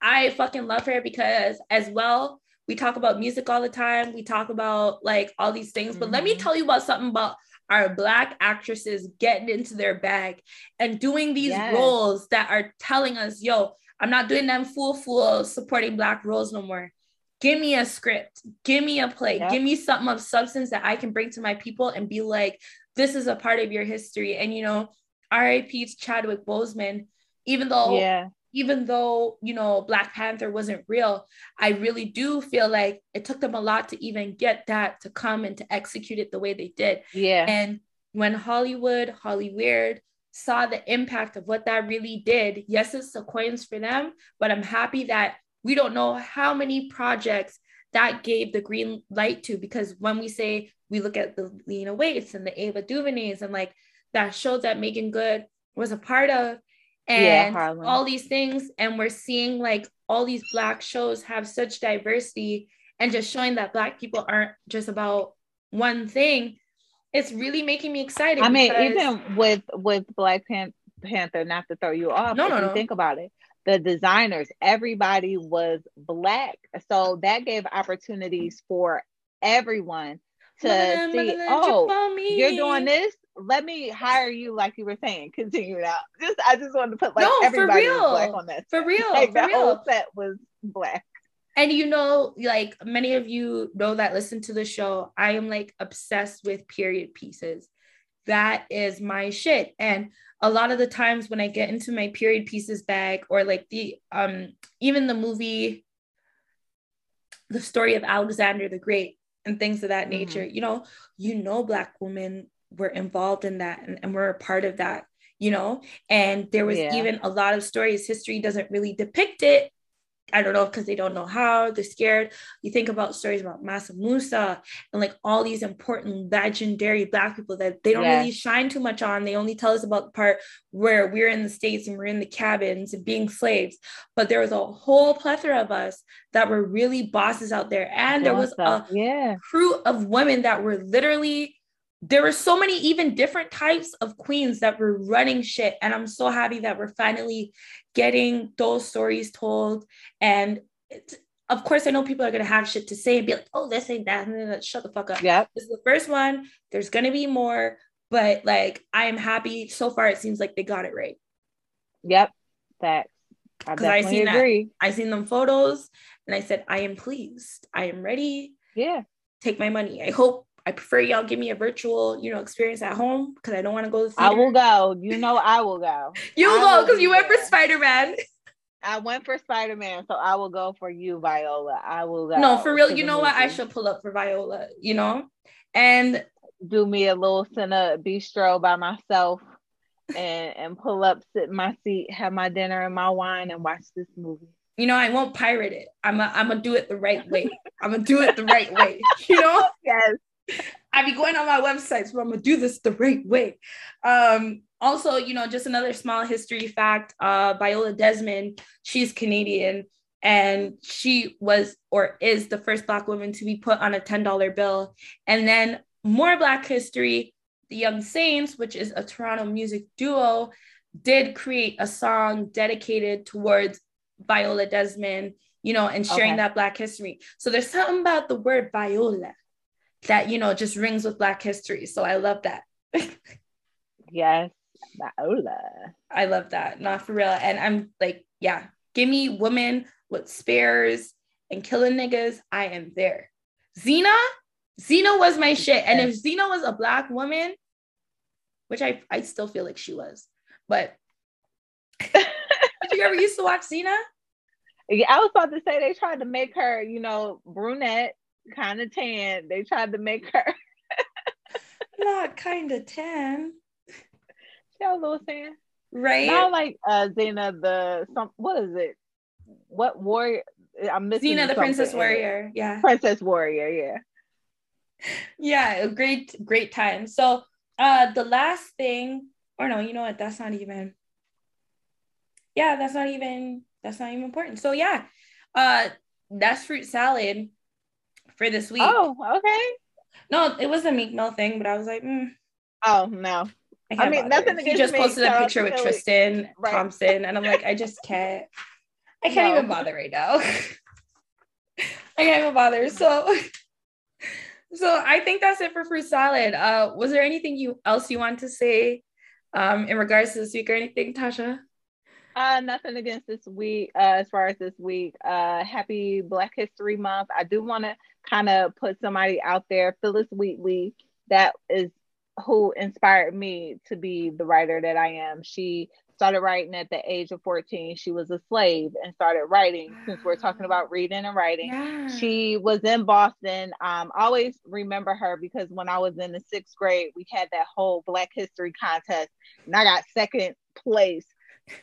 I fucking love her because as well, we talk about music all the time. We talk about like all these things, but mm-hmm. let me mm-hmm. tell you about something about our black actresses getting into their bag and doing these yes. roles that are telling us, yo, I'm not doing them full full supporting black roles no more. Give me a script, give me a play, yep. give me something of substance that I can bring to my people and be like, this is a part of your history. And you know, RIP to Chadwick Boseman, even though yeah even though you know black panther wasn't real i really do feel like it took them a lot to even get that to come and to execute it the way they did. Yeah. And when hollywood hollyweird saw the impact of what that really did yes it's the coins for them but i'm happy that we don't know how many projects that gave the green light to because when we say we look at the lena waithes and the ava duvernays and like that show that meagan good was a part of and yeah, all these things and we're seeing like all these black shows have such diversity and just showing that black people aren't just about one thing it's really making me excited i mean even with with black Pan- panther not to throw you off no, no, no. think about it the designers everybody was black so that gave opportunities for everyone to mother, see mother, oh you're doing this let me hire you like you were saying. Continue now. Just I just wanted to put like no, everybody for real. black on that. For real. Like for the real. whole set was black. And you know, like many of you know that listen to the show, I am like obsessed with period pieces. That is my shit. And a lot of the times when I get into my period pieces bag or like the um even the movie the story of Alexander the Great and things of that mm-hmm. nature, you know, you know black women were involved in that and, and we're a part of that you know and there was yeah. even a lot of stories history doesn't really depict it I don't know because they don't know how they're scared. You think about stories about Mansa Musa and like all these important legendary black people that they don't yeah. really shine too much on. They only tell us about the part where we're in the states and we're in the cabins and being slaves. But there was a whole plethora of us that were really bosses out there, and there was a yeah. crew of women that were literally there were so many even different types of queens that were running shit and i'm so happy that we're finally getting those stories told and of course i know people are going to have shit to say and be like oh this ain't that and then shut the fuck up yeah this is the first one there's going to be more but like i am happy so far it seems like they got it right yep facts I definitely I seen agree. That. I seen them photos and I said, I am pleased. I am ready. Yeah. Take my money. I hope I prefer y'all give me a virtual, you know, experience at home because I don't want to go to the I will go. You know, I will go. You'll go because you went for Spider Man. I went for Spider Man, so I will go for you, Viola. I will go. No, for real. You know what? I should pull up for Viola. You know, and do me a little Cine Bistro by myself and and pull up, sit in my seat, have my dinner and my wine, and watch this movie. You know, I won't pirate it. I'm a, I'm gonna do it the right way. I'm gonna do it the right way. You know? Yes. I be going on my websites, but I'm gonna do this the right way. Um, also, you know, just another small history fact: uh, Viola Desmond, she's Canadian, and she was or is the first Black woman to be put on a ten dollar bill. And then more Black history: the Young Saints, which is a Toronto music duo, did create a song dedicated towards Viola Desmond, you know, and sharing okay. that Black history. So there's something about the word Viola that, you know, just rings with Black history. So I love that. yes, Viola. I love that. Not for real. And I'm like, yeah, give me women with spares and killing niggas. I am there. Xena, Xena was my shit. And if Xena was a black woman, which I, I still feel like she was, but did you ever used to watch Xena? Yeah, I was about to say they tried to make her, you know, brunette, kind of tan. They tried to make her not kind of tan. She a little tan, right? Not like uh Xena the some. What is it? What warrior? I'm missing Xena the Princess Warrior. Yeah, Princess Warrior. Yeah, yeah. A great, great time. So, uh, the last thing, or no, you know what? That's not even. Yeah, that's not even that's not even important. So yeah, uh, that's fruit salad for this week. Oh, okay. No, it was a Meek Mill thing, but I was like, mm, oh no. I, I mean, bother. nothing against He just posted a picture with Tristan right. Thompson, and I'm like, I just can't. I can't no. even bother right now. I can't even bother. So, so I think that's it for fruit salad. Uh, was there anything you else you want to say, um, in regards to this week or anything, Tasha? Uh, nothing against this week. Uh, as far as this week, uh, happy Black History Month. I do want to kind of put somebody out there, Phillis Wheatley. That is who inspired me to be the writer that I am. She started writing at the age of 14. She was a slave and started writing since we're talking about reading and writing. Yeah. She was in Boston. Um, I always remember her because when I was in the sixth grade, we had that whole Black History contest and I got second place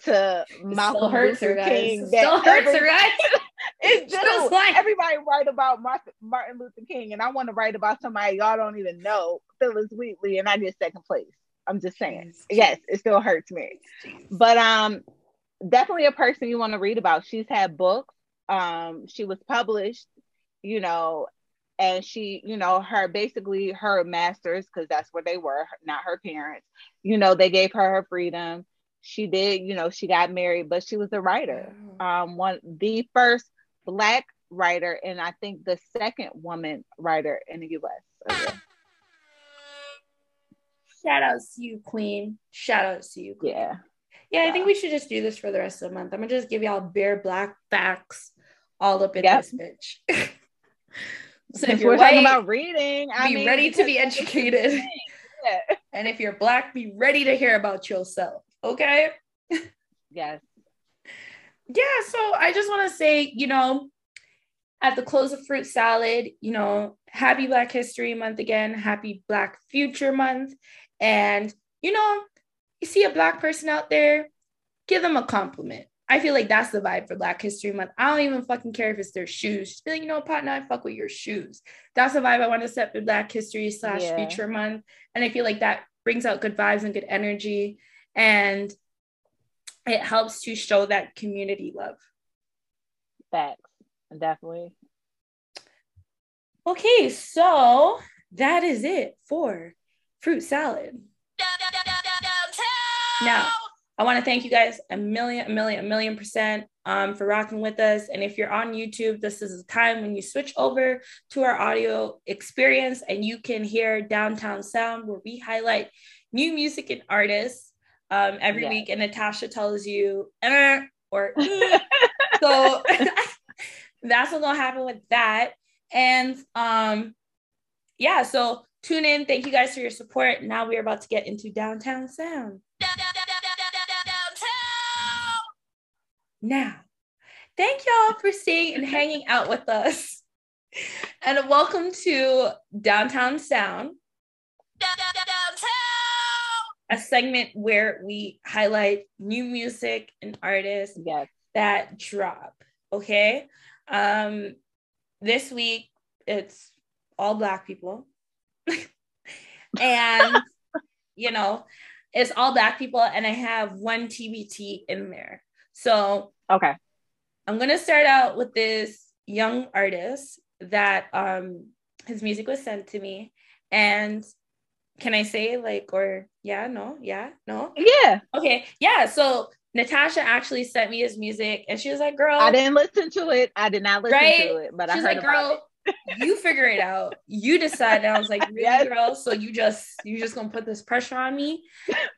to Malcolm Luther King. It still hurts, every, right? it's just like everybody write about Martin Luther King, and I want to write about somebody y'all don't even know, Phillis Wheatley, and I get second place. I'm just saying. Yes, it still hurts me. But um definitely a person you want to read about. She's had books. Um, she was published, you know, and she, you know, her basically her masters, because that's where they were, not her parents, you know, they gave her her freedom she did, you know, she got married, but she was a writer. Um, one the first black writer, and I think the second woman writer in the U.S. Shout out to you, Queen. Shout out to you. Queen. Yeah. Yeah, I think we should just do this for the rest of the month. I'm gonna just give y'all bare black facts all up in yep. this bitch. so if, you're we're white, talking about reading, I be mean, ready to be educated. Yeah. And if you're black, be ready to hear about yourself. Okay. yes. Yeah. So I just want to say, you know, at the close of Fruit Salad, you know, happy Black History Month again, happy Black Future Month. And, you know, you see a Black person out there, give them a compliment. I feel like that's the vibe for Black History Month. I don't even fucking care if it's their shoes. Just be like, you know, partner, I fuck with your shoes. That's the vibe I want to set for Black History slash yeah. Future Month. And I feel like that brings out good vibes and good energy and it helps to show that community love. Facts, definitely. Okay, so that is it for fruit salad. Now, I want to thank you guys a million, a million, a million percent um, for rocking with us. And if you're on YouTube, this is the time when you switch over to our audio experience and you can hear Downtown Sound, where we highlight new music and artists um, every week, and Natasha tells you, eh, or so that's what's gonna happen with that. And um, yeah, so tune in. Thank you guys for your support. Now we are about to get into downtown sound. Now, thank y'all for staying and hanging out with us. And welcome to Downtown Sound. A segment where we highlight new music and artists yes. that drop. Okay. Um, this week it's all black people. and you know, it's all black people, and I have one TBT in there. So okay. I'm gonna start out with this young artist that um his music was sent to me and can I say like or yeah, no, yeah, no? Yeah. Okay. Yeah. So Natasha actually sent me his music and she was like, girl. I didn't listen to it. I did not listen right? to it, but She's I heard like, girl, you figure it out. You decide. And I was like, really, yes. girl? So you just you just gonna put this pressure on me?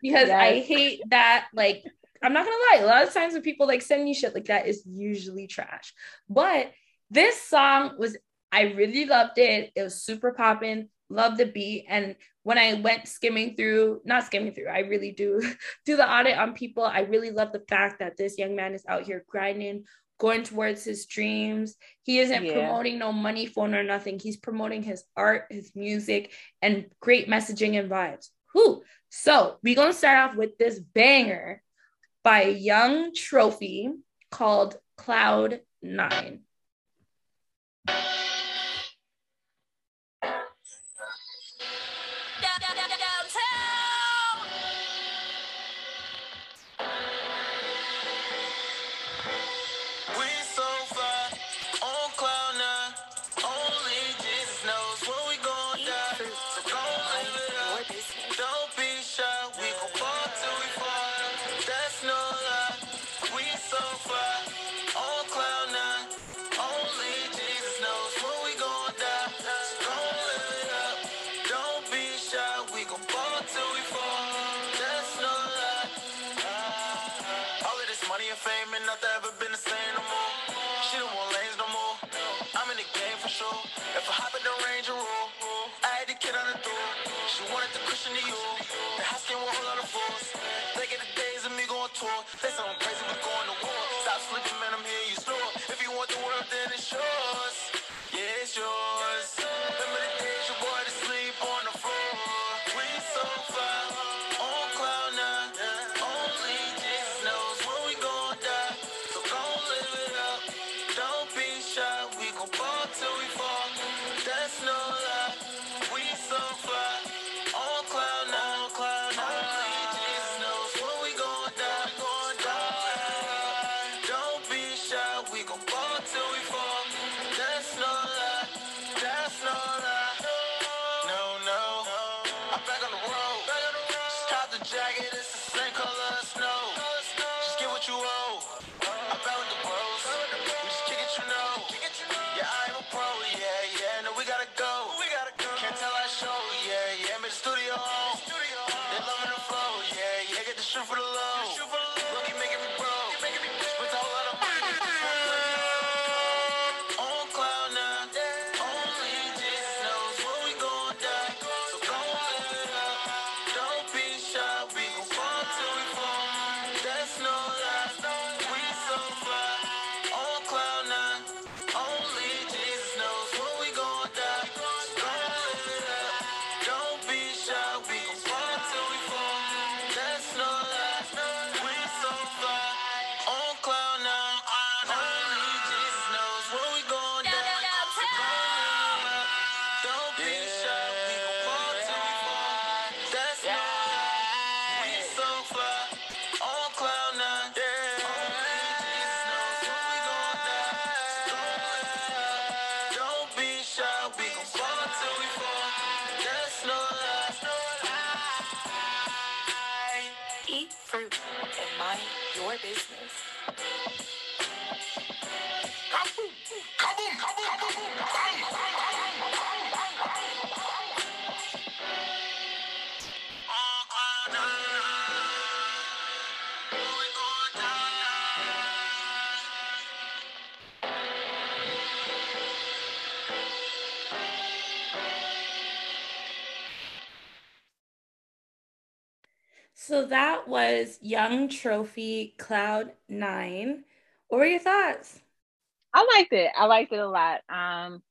Because yes. I hate that like I'm not gonna lie, a lot of times when people like send me shit like that is usually trash. But this song was I really loved it. It was super popping, loved the beat. And when I went skimming through, not skimming through, I really do do the audit on people. I really love the fact that this young man is out here grinding, going towards his dreams. He isn't yeah. promoting no money phone or nothing. He's promoting his art, his music, and great messaging and vibes. Whew. So we're gonna start off with this banger by Young Trophy called Cloud Nine. show. If I hop in the Ranger roll, I had to get on the door. She wanted the cushion to you. The house came with a whole lot of force. They get the days of me going tour. They say I'm crazy, we going to war. Stop slipping, man, I'm here, you store. If you want the world, then it's yours. So that was Young Trophy Cloud Nine. What were your thoughts? I liked it. I liked it a lot. Um,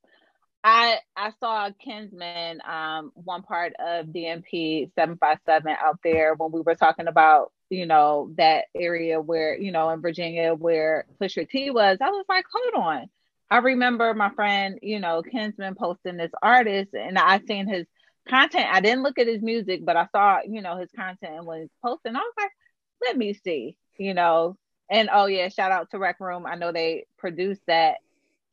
I I saw Kinsman, um, one part of DMP seven five seven out there when we were talking about you know that area where you know in Virginia where Pusha T was. I was like, hold on. I remember my friend, you know, Kinsman posting this artist, and I seen his content. I didn't look at his music, but I saw you know his content and was posting. I was like, let me see, you know. And oh yeah, shout out to Rec Room. I know they produce that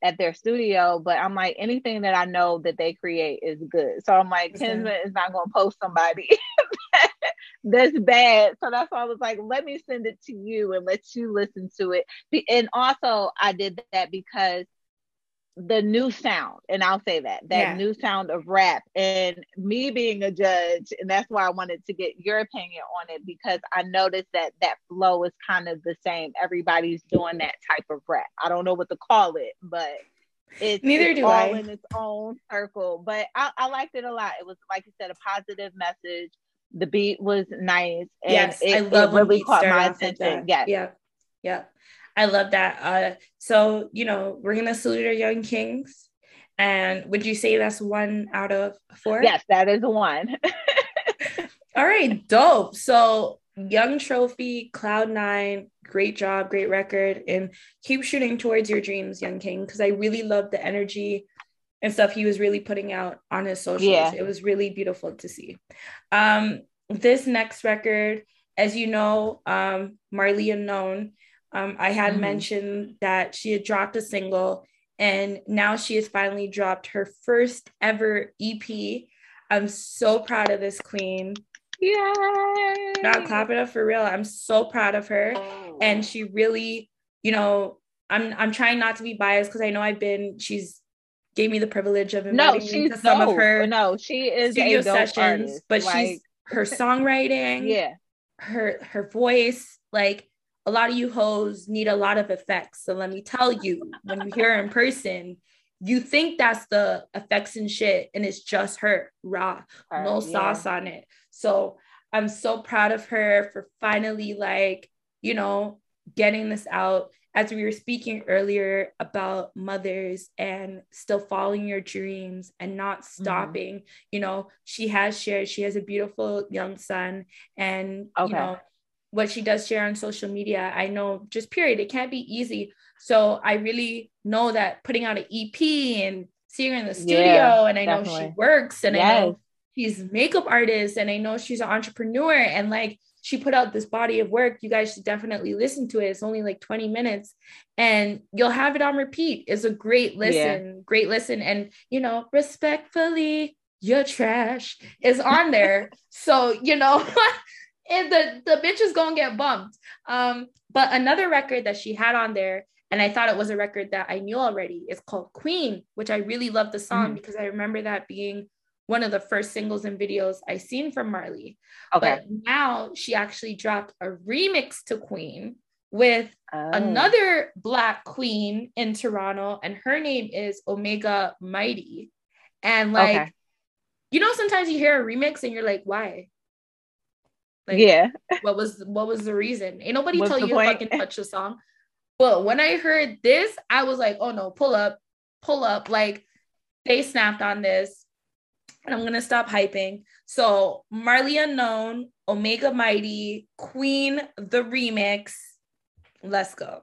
at their studio, but I'm like, anything that I know that they create is good. So I'm like, Kinsman is not going to post somebody that's bad. So that's why I was like, let me send it to you and let you listen to it. And also, I did that because the new sound and i'll say that that yeah. new sound of rap. And me being a judge and that's why i wanted to get your opinion on it because i noticed that that flow is kind of the same. Everybody's doing that type of rap. I don't know what to call it but it's neither it's do all I. in its own circle. But I, I liked it a lot. It was like you said a positive message. The beat was nice and yes, it, I love it really caught my attention. yeah yeah yeah I love that. Uh, so, you know, we're going to salute our young kings. And would you say that's one out of four? Yes, that is one. All right, dope. So, young trophy, cloud nine, great job, great record, and keep shooting towards your dreams, young king, because I really love the energy and stuff he was really putting out on his socials. Yeah. It was really beautiful to see. Um, this next record, as you know, um, Marley Unknown um, I had mm-hmm. mentioned that she had dropped a single and now she has finally dropped her first ever EP. I'm so proud of this queen. Yeah. Not clapping up for real. I'm so proud of her. And she really, you know, I'm I'm trying not to be biased because I know I've been, she's gave me the privilege of inviting no, she's to some dope. of her no, she is studio sessions, artist. but like... she's her songwriting, yeah, her her voice, like a lot of you hoes need a lot of effects. So let me tell you, when you hear her in person, you think that's the effects and shit, and it's just her raw, no yeah. sauce on it. So I'm so proud of her for finally, like, you know, getting this out. As we were speaking earlier about mothers and still following your dreams and not mm-hmm. stopping, mm-hmm. you know, she has shared, she has a beautiful young son, and, okay. you know, what she does share on social media. I know just period, it can't be easy. So I really know that putting out an EP and seeing her in the studio, yeah, and I definitely. know she works, and yes. I know she's makeup artist, and I know she's an entrepreneur, and like she put out this body of work. You guys should definitely listen to it. It's only like 20 minutes and you'll have it on repeat. It's a great listen, yeah. great listen. And, you know, respectfully, your trash is on there. so, you know, and the the bitch is gonna get bumped. Um, but another record that she had on there, and I thought it was a record that I knew already, is called Queen, which I really love the song mm-hmm. because I remember that being one of the first singles and videos I seen from Marley. Okay. But now she actually dropped a remix to Queen with oh. another black queen in Toronto, and her name is Omega Mighty. And like, okay. you know, sometimes you hear a remix and you're like, why? Like, yeah. What was what was the reason? Ain't nobody What's tell you point? to fucking touch the song. But when I heard this, I was like, oh no, pull up, pull up. Like they snapped on this. And I'm gonna stop hyping. So Marley Unknown, Omega Mighty, Queen, the remix. Let's go.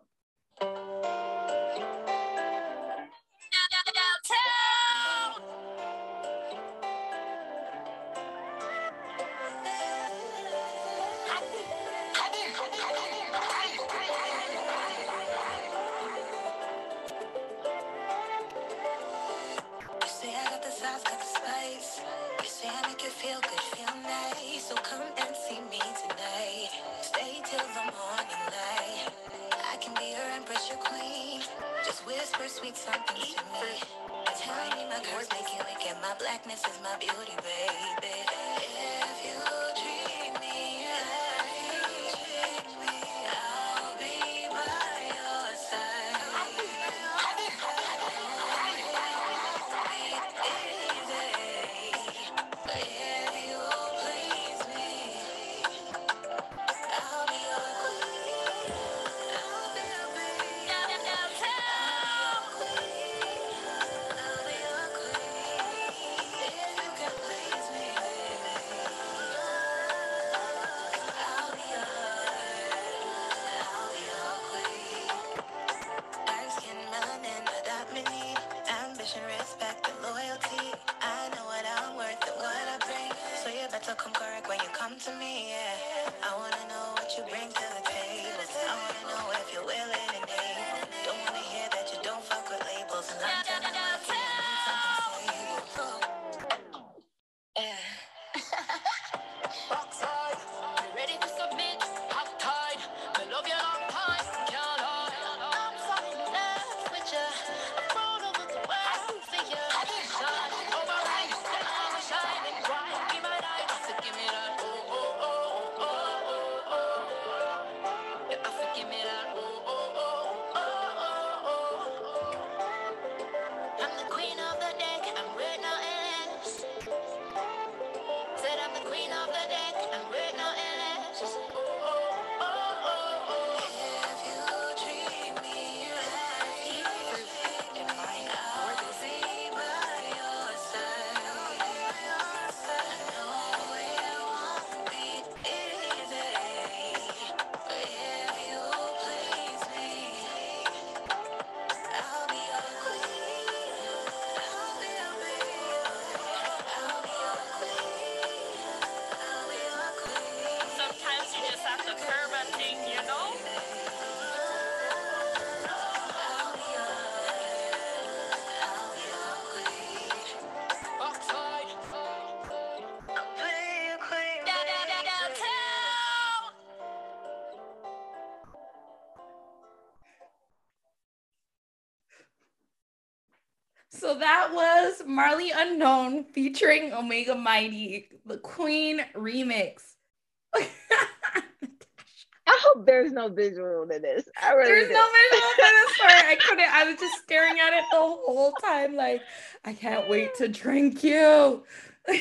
So that was Marley Unknown featuring Omega Mighty, the Queen remix. I hope there's no visual to this. I really There's do. no visual for this part. I couldn't. I was just staring at it the whole time, like I can't wait to drink you.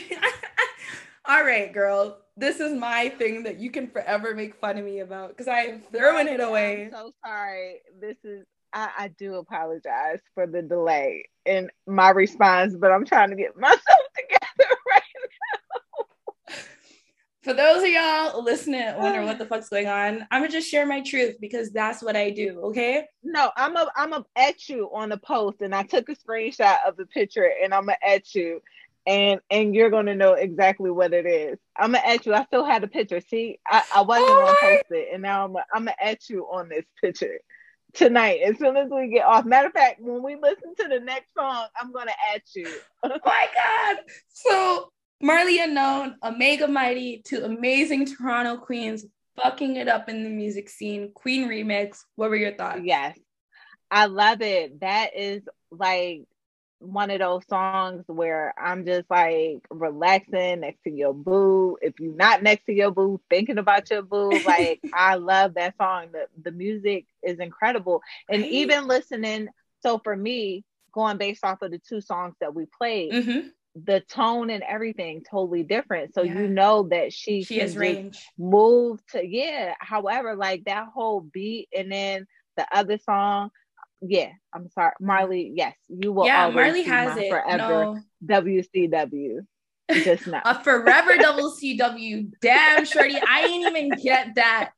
All right, girl. This is my thing that you can forever make fun of me about because I am throwing it away. I'm so sorry. This is I, I do apologize for the delay in my response, but I'm trying to get myself together right now. For those of y'all listening, wondering what the fuck's going on, I'm gonna just share my truth because that's what I do. Okay. No, I'm a I'm a at you on the post, and I took a screenshot of the picture, and I'm at you, and and you're gonna know exactly what it is. I'm a at you. I still had the picture. See, I, I wasn't Oh gonna post it, and now I'm a, I'm a at you on this picture tonight. As soon as we get off. Matter of fact, when we listen to the next song, I'm gonna at you. Oh my god. So Marley Unknown, Omega Mighty to amazing Toronto Queens, fucking it up in the music scene. Queen remix. What were your thoughts? Yes, I love it. That is like one of those songs where I'm just like relaxing next to your boo. If you're not next to your boo, thinking about your boo, like I love that song. The the music is incredible. And even listening, so for me, going based off of the two songs that we played, Mhm. the tone and everything totally different. So Yeah. you know that she, She has range. move to yeah. However, like that whole beat and then the other song, yeah. I'm sorry, Marley. Yes, you will. Yeah, always Marley has it. forever No, WCW. Just now. a forever double CW. Damn, shorty, I ain't even get that.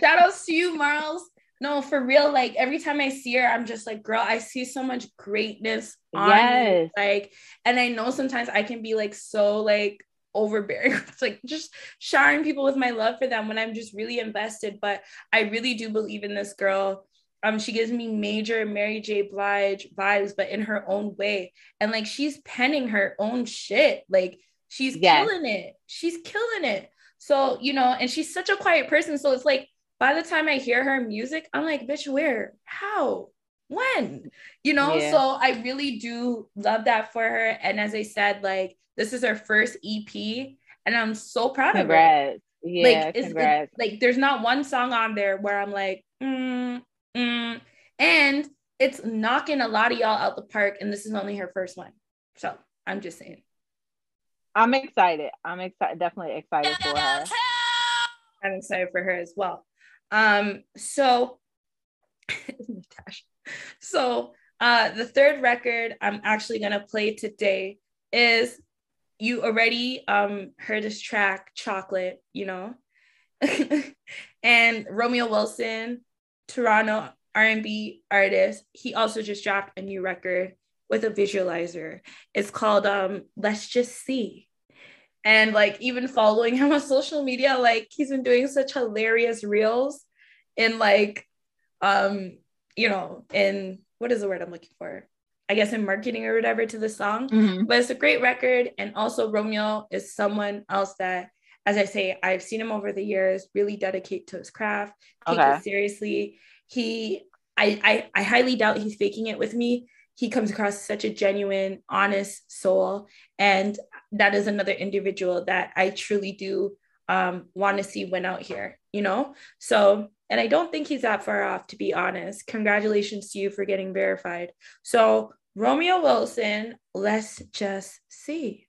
Shout outs to you, Marls. No, for real. Like every time I see her, I'm just like, girl, I see so much greatness on you. Yes. Like, and I know sometimes I can be like so like overbearing. It's like just showering people with my love for them when I'm just really invested. But I really do believe in this girl. Um, she gives me major Mary J. Blige vibes, but in her own way. And like she's penning her own shit. Like she's Yes. killing it. She's killing it. So, you know, and she's such a quiet person. So it's like by the time I hear her music, I'm like, bitch, where? How? When? You know, Yeah. so I really do love that for her. And as I said, like this is her first EP, and I'm so proud of her. Yeah, like, it's, congrats. like there's not one song on there where I'm like, mm, mm, and it's knocking a lot of y'all out the park, and this is only her first one. So I'm just saying. I'm excited. I'm excited. Definitely excited for her. I'm excited for her as well. Um, so Natasha. So uh the third record I'm actually gonna play today is you already um heard this track, Chocolate, you know. and Romeo Wilson, Toronto R&B artist, he also just dropped a new record with a visualizer. It's called um Let's Just See. and like even following him on social media like he's been doing such hilarious reels in like um you know in what is the word i'm looking for i guess in marketing or whatever to the song mm-hmm. but it's a great record and also romeo is someone else that as i say i've seen him over the years really dedicate to his craft take okay. it seriously he I, I i highly doubt he's faking it with me he comes across such a genuine honest soul and that is another individual that I truly do um, want to see win out here, you know? So, and I don't think he's that far off, to be honest. Congratulations to you for getting verified. So, Romeo Wilson, let's just see.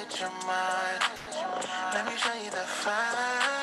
you're the father.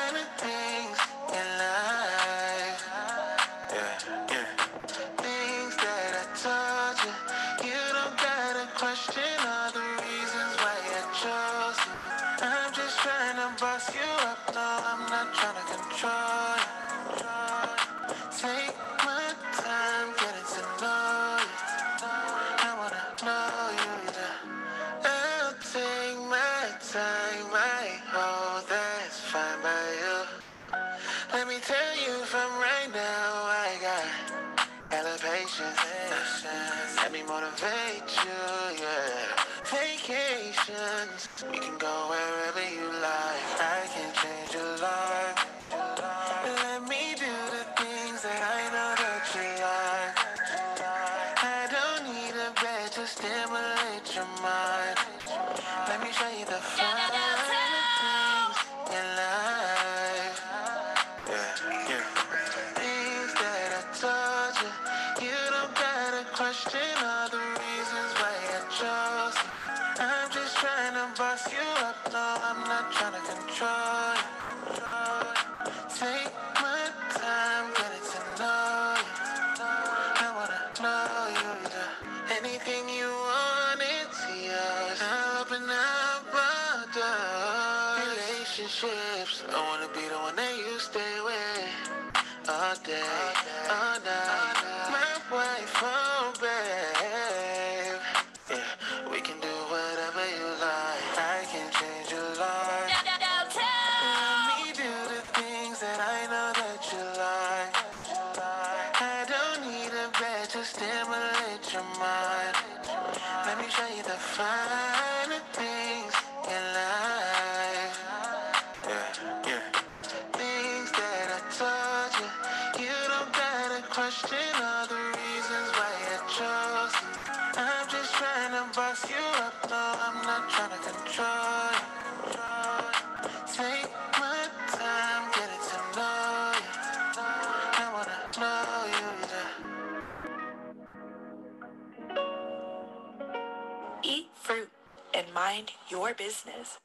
Your business.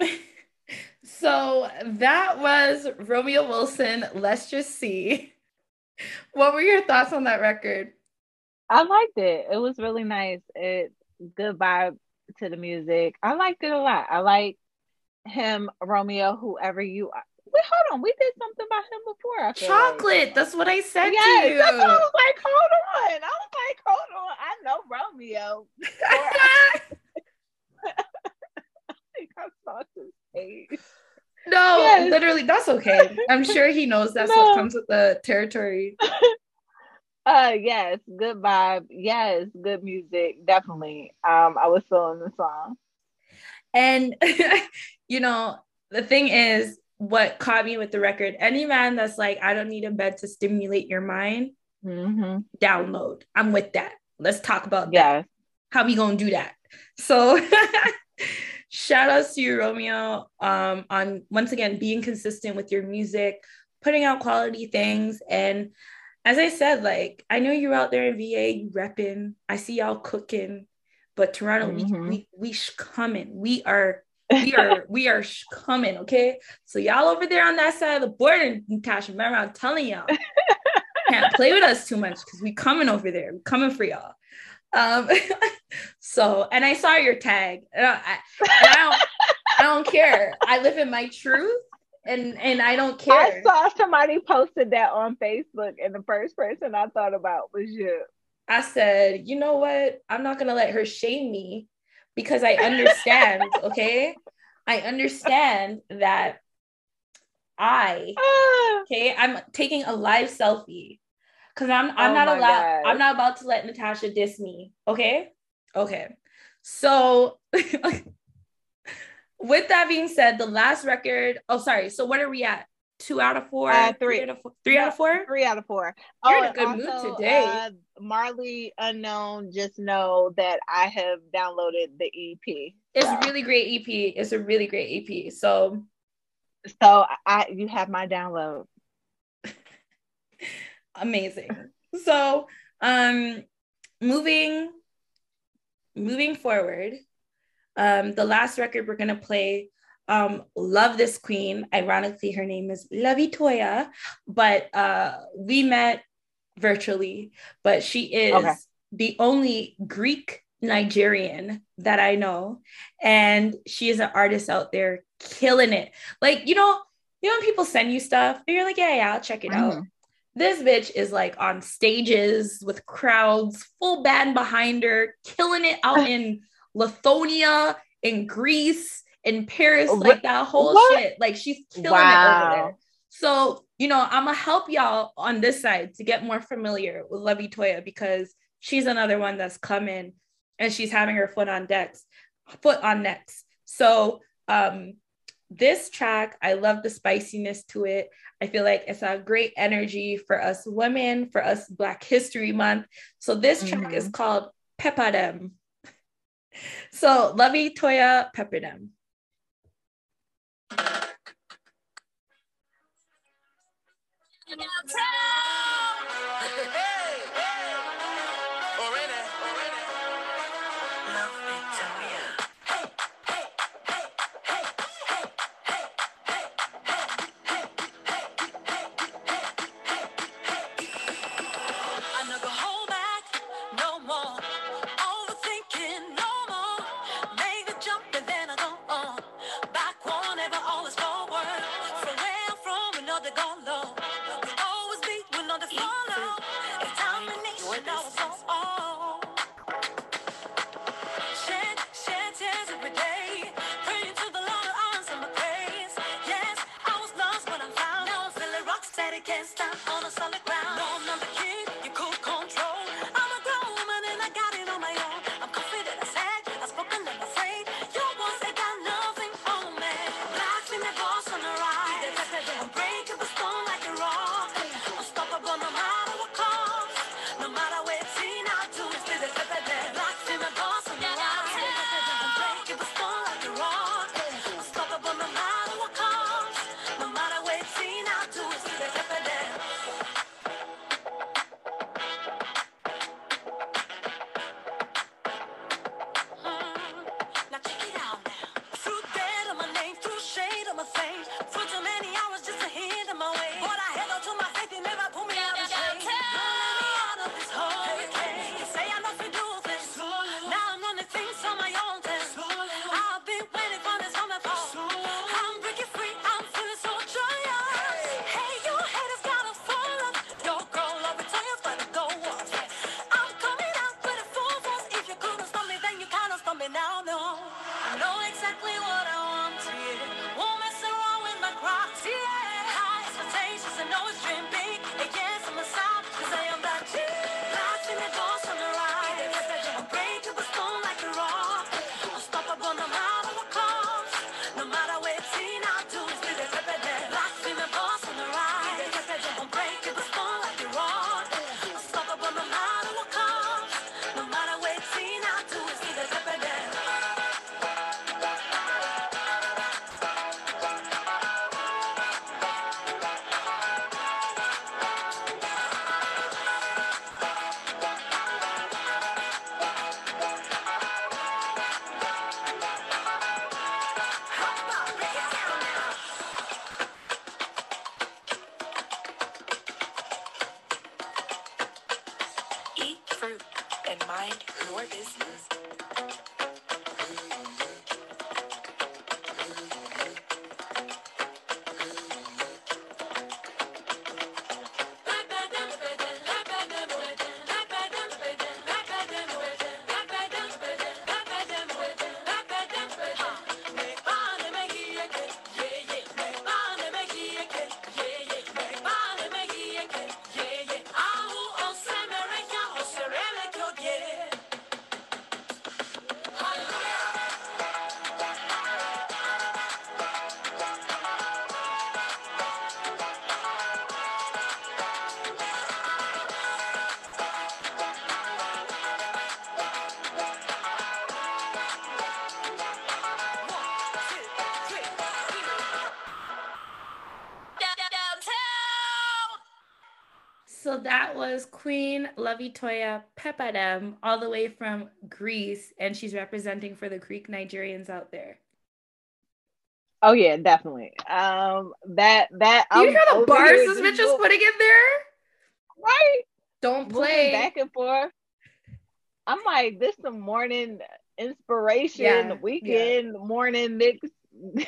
so that was Romeo Wilson. Let's just see. What were your thoughts on that record? I liked it. It was really nice. It good vibe to the music. I liked it a lot. I like him, Romeo, whoever you are. Wait, hold on. We did something about him before. Chocolate. Like. That's what I said yes, to you. That's what I was like, hold on. I was like, hold on. I know Romeo. I saw his face. No, yes. Literally, that's okay. I'm sure he knows that's no. what comes with the territory. Uh yes, good vibe. Yes, good music. Definitely. Um, I was feeling the song. And you know, the thing is, what caught me with the record, any man that's like, I don't need a bed to stimulate your mind, mm-hmm. download. I'm with that. Let's talk about yeah. that. How we gonna do that? So shout outs to you, Romeo, um, on once again being consistent with your music, putting out quality things. And as I said, like I know you're out there in VA, you repping. I see y'all cooking. but Toronto, mm-hmm. we we we sh- coming. We are we are we are sh- coming. Okay, so y'all over there on that side of the border, Natasha. Remember, I'm telling y'all, can't play with us too much because we coming over there. We coming for y'all. Um, so and I saw your tag, and I, and I don't I don't care. I live in my truth and and I don't care. I saw somebody posted that on Facebook, and the first person I thought about was you. I said, you know what? I'm not gonna let her shame me because I understand. okay, I understand that I okay. I'm taking a live selfie because I'm I'm oh not allowed. I'm not about to let Natasha diss me. Okay, okay. So with that being said, the last record. Oh, sorry. So what are we at? Two out of four. Uh, three. three out of four. Three out of four. Three out of four. You're oh, in a good also, mood today. Uh, Marley Unknown. Just know that I have downloaded the EP. It's so. a really great EP. It's a really great EP. So. So I you have my download. Amazing. So um moving moving forward um, the last record we're gonna play, um, love this queen. Ironically, her name is Luvvie Toya, but uh, we met virtually, but she is okay. the only Greek Nigerian that I know, and she is an artist out there killing it. Like you know, you know when people send you stuff, and you're like, yeah, yeah, I'll check it mm-hmm. out. This bitch is like on stages with crowds, full band behind her, killing it out in Lithuania, in Greece, in Paris, like that whole what? shit. Like she's killing wow. it over there. So, you know, I'm gonna help y'all on this side to get more familiar with Luvvie Toya because she's another one that's coming and she's having her foot on decks, foot on necks. So um this track, I love the spiciness to it. I feel like it's a great energy for us women, for us Black History Month. So this track mm-hmm. is called Pepperdem. So Luvvie Toya Pepperdem. Yeah. can't stop on a solid ground. No, I'm the king. Was Queen Luvvitoya Pepperdem, all the way from Greece, and she's representing for the Greek Nigerians out there. Oh yeah, definitely. Um, that that you hear the bars this bitch putting in there, right? Don't play back and forth. I'm like, this the morning inspiration, yeah, weekend yeah. morning mix,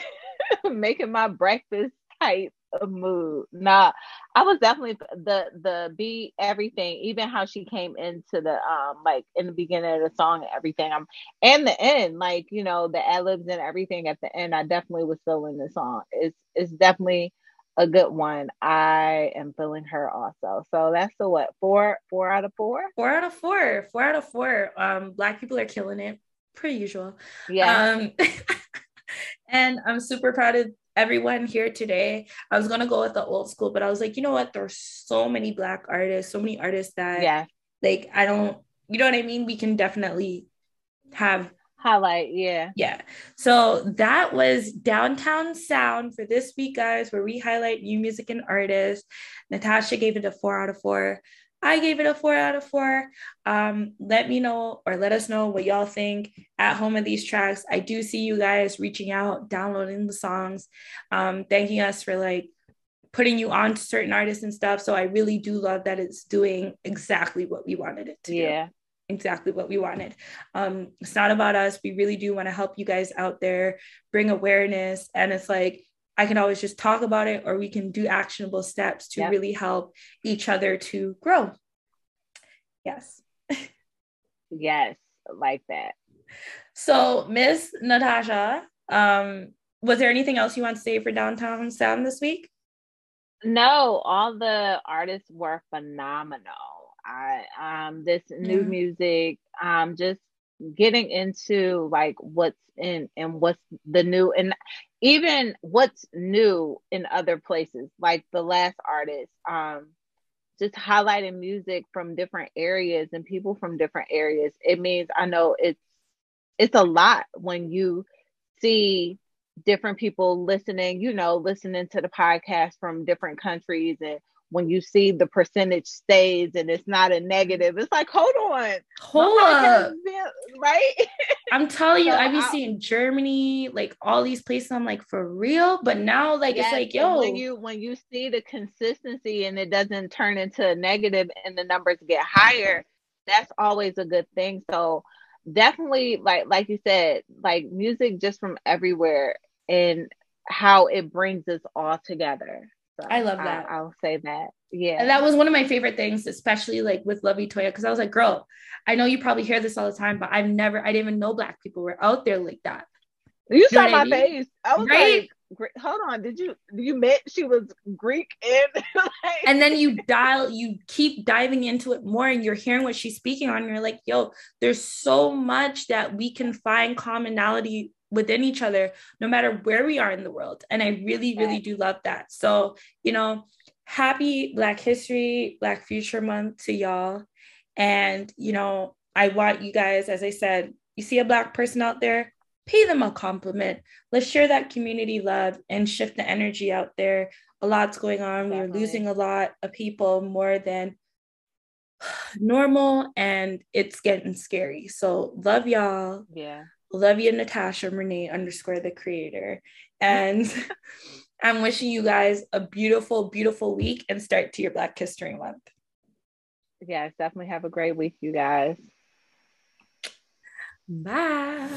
making my breakfast type of mood. Nah, I was definitely the the beat, everything, even how she came into the um like in the beginning of the song and everything. I'm and the end, like you know, the ad libs and everything at the end. I definitely was feeling the song. It's it's definitely a good one. I am feeling her also. So that's the what four four out of four. Four out of four. Four out of four. Um, black people are killing it, per usual. Yeah. Um, and I'm super proud of everyone here today. I was gonna go with the old school, but I was like, you know what? There's so many black artists, so many artists that yeah, like I don't, you know what I mean? We can definitely have highlight, yeah. Yeah. So that was Downtown Sound for this week, guys, where we highlight new music and artists. Natasha gave it a four out of four. I gave it a four out of four. Um, let me know or let us know what y'all think at home of these tracks. I do see you guys reaching out, downloading the songs, um, thanking us for like putting you on to certain artists and stuff. So I really do love that it's doing exactly what we wanted it to yeah. do. Exactly what we wanted. Um, it's not about us. We really do want to help you guys out there, bring awareness. And it's like, I can always just talk about it or we can do actionable steps to yep. really help each other to grow. Yes. yes, like that. So, Miss Natasha, um, was there anything else you want to say for Downtown Sound this week? No, all the artists were phenomenal. I um this new yeah. music, um just getting into like what's in and what's the new and even what's new in other places like the last artist um just highlighting music from different areas and people from different areas. It means i know it's it's a lot when you see different people listening you know listening to the podcast from different countries and when you see the percentage stays and it's not a negative, it's like, hold on, hold up, right? I'm telling you, so I've been seeing Germany, like all these places. I'm like, for real. But now, like, yes, it's like, yo, when you when you see the consistency and it doesn't turn into a negative and the numbers get higher, that's always a good thing. So definitely, like like you said, like music just from everywhere and how it brings us all together. So I love that. I, will say that. Yeah. And that was one of my favorite things, especially like with Luvvie Toya, because I was like, girl, I know you probably hear this all the time, but I've never, I didn't even know black people were out there like that. You, you saw my I mean? face. I was right? like, hold on, did you you met she was Greek and like... and then you dial you keep diving into it more and you're hearing what she's speaking on. you're like, yo, there's so much that we can find commonality within each other no matter where we are in the world. And i really really do love that. So you know happy black history black future month to y'all. And you know i want you guys as i said you see a black person out there pay them a compliment. Let's share that community love and shift the energy out there. A lot's going on. Definitely. we're losing a lot of people more than normal and it's getting scary. So love y'all. Yeah love you, Natasha Renee underscore the creator. And I'm wishing you guys a beautiful, beautiful week and start to your Black History Month. Yes, definitely have a great week, you guys. Bye.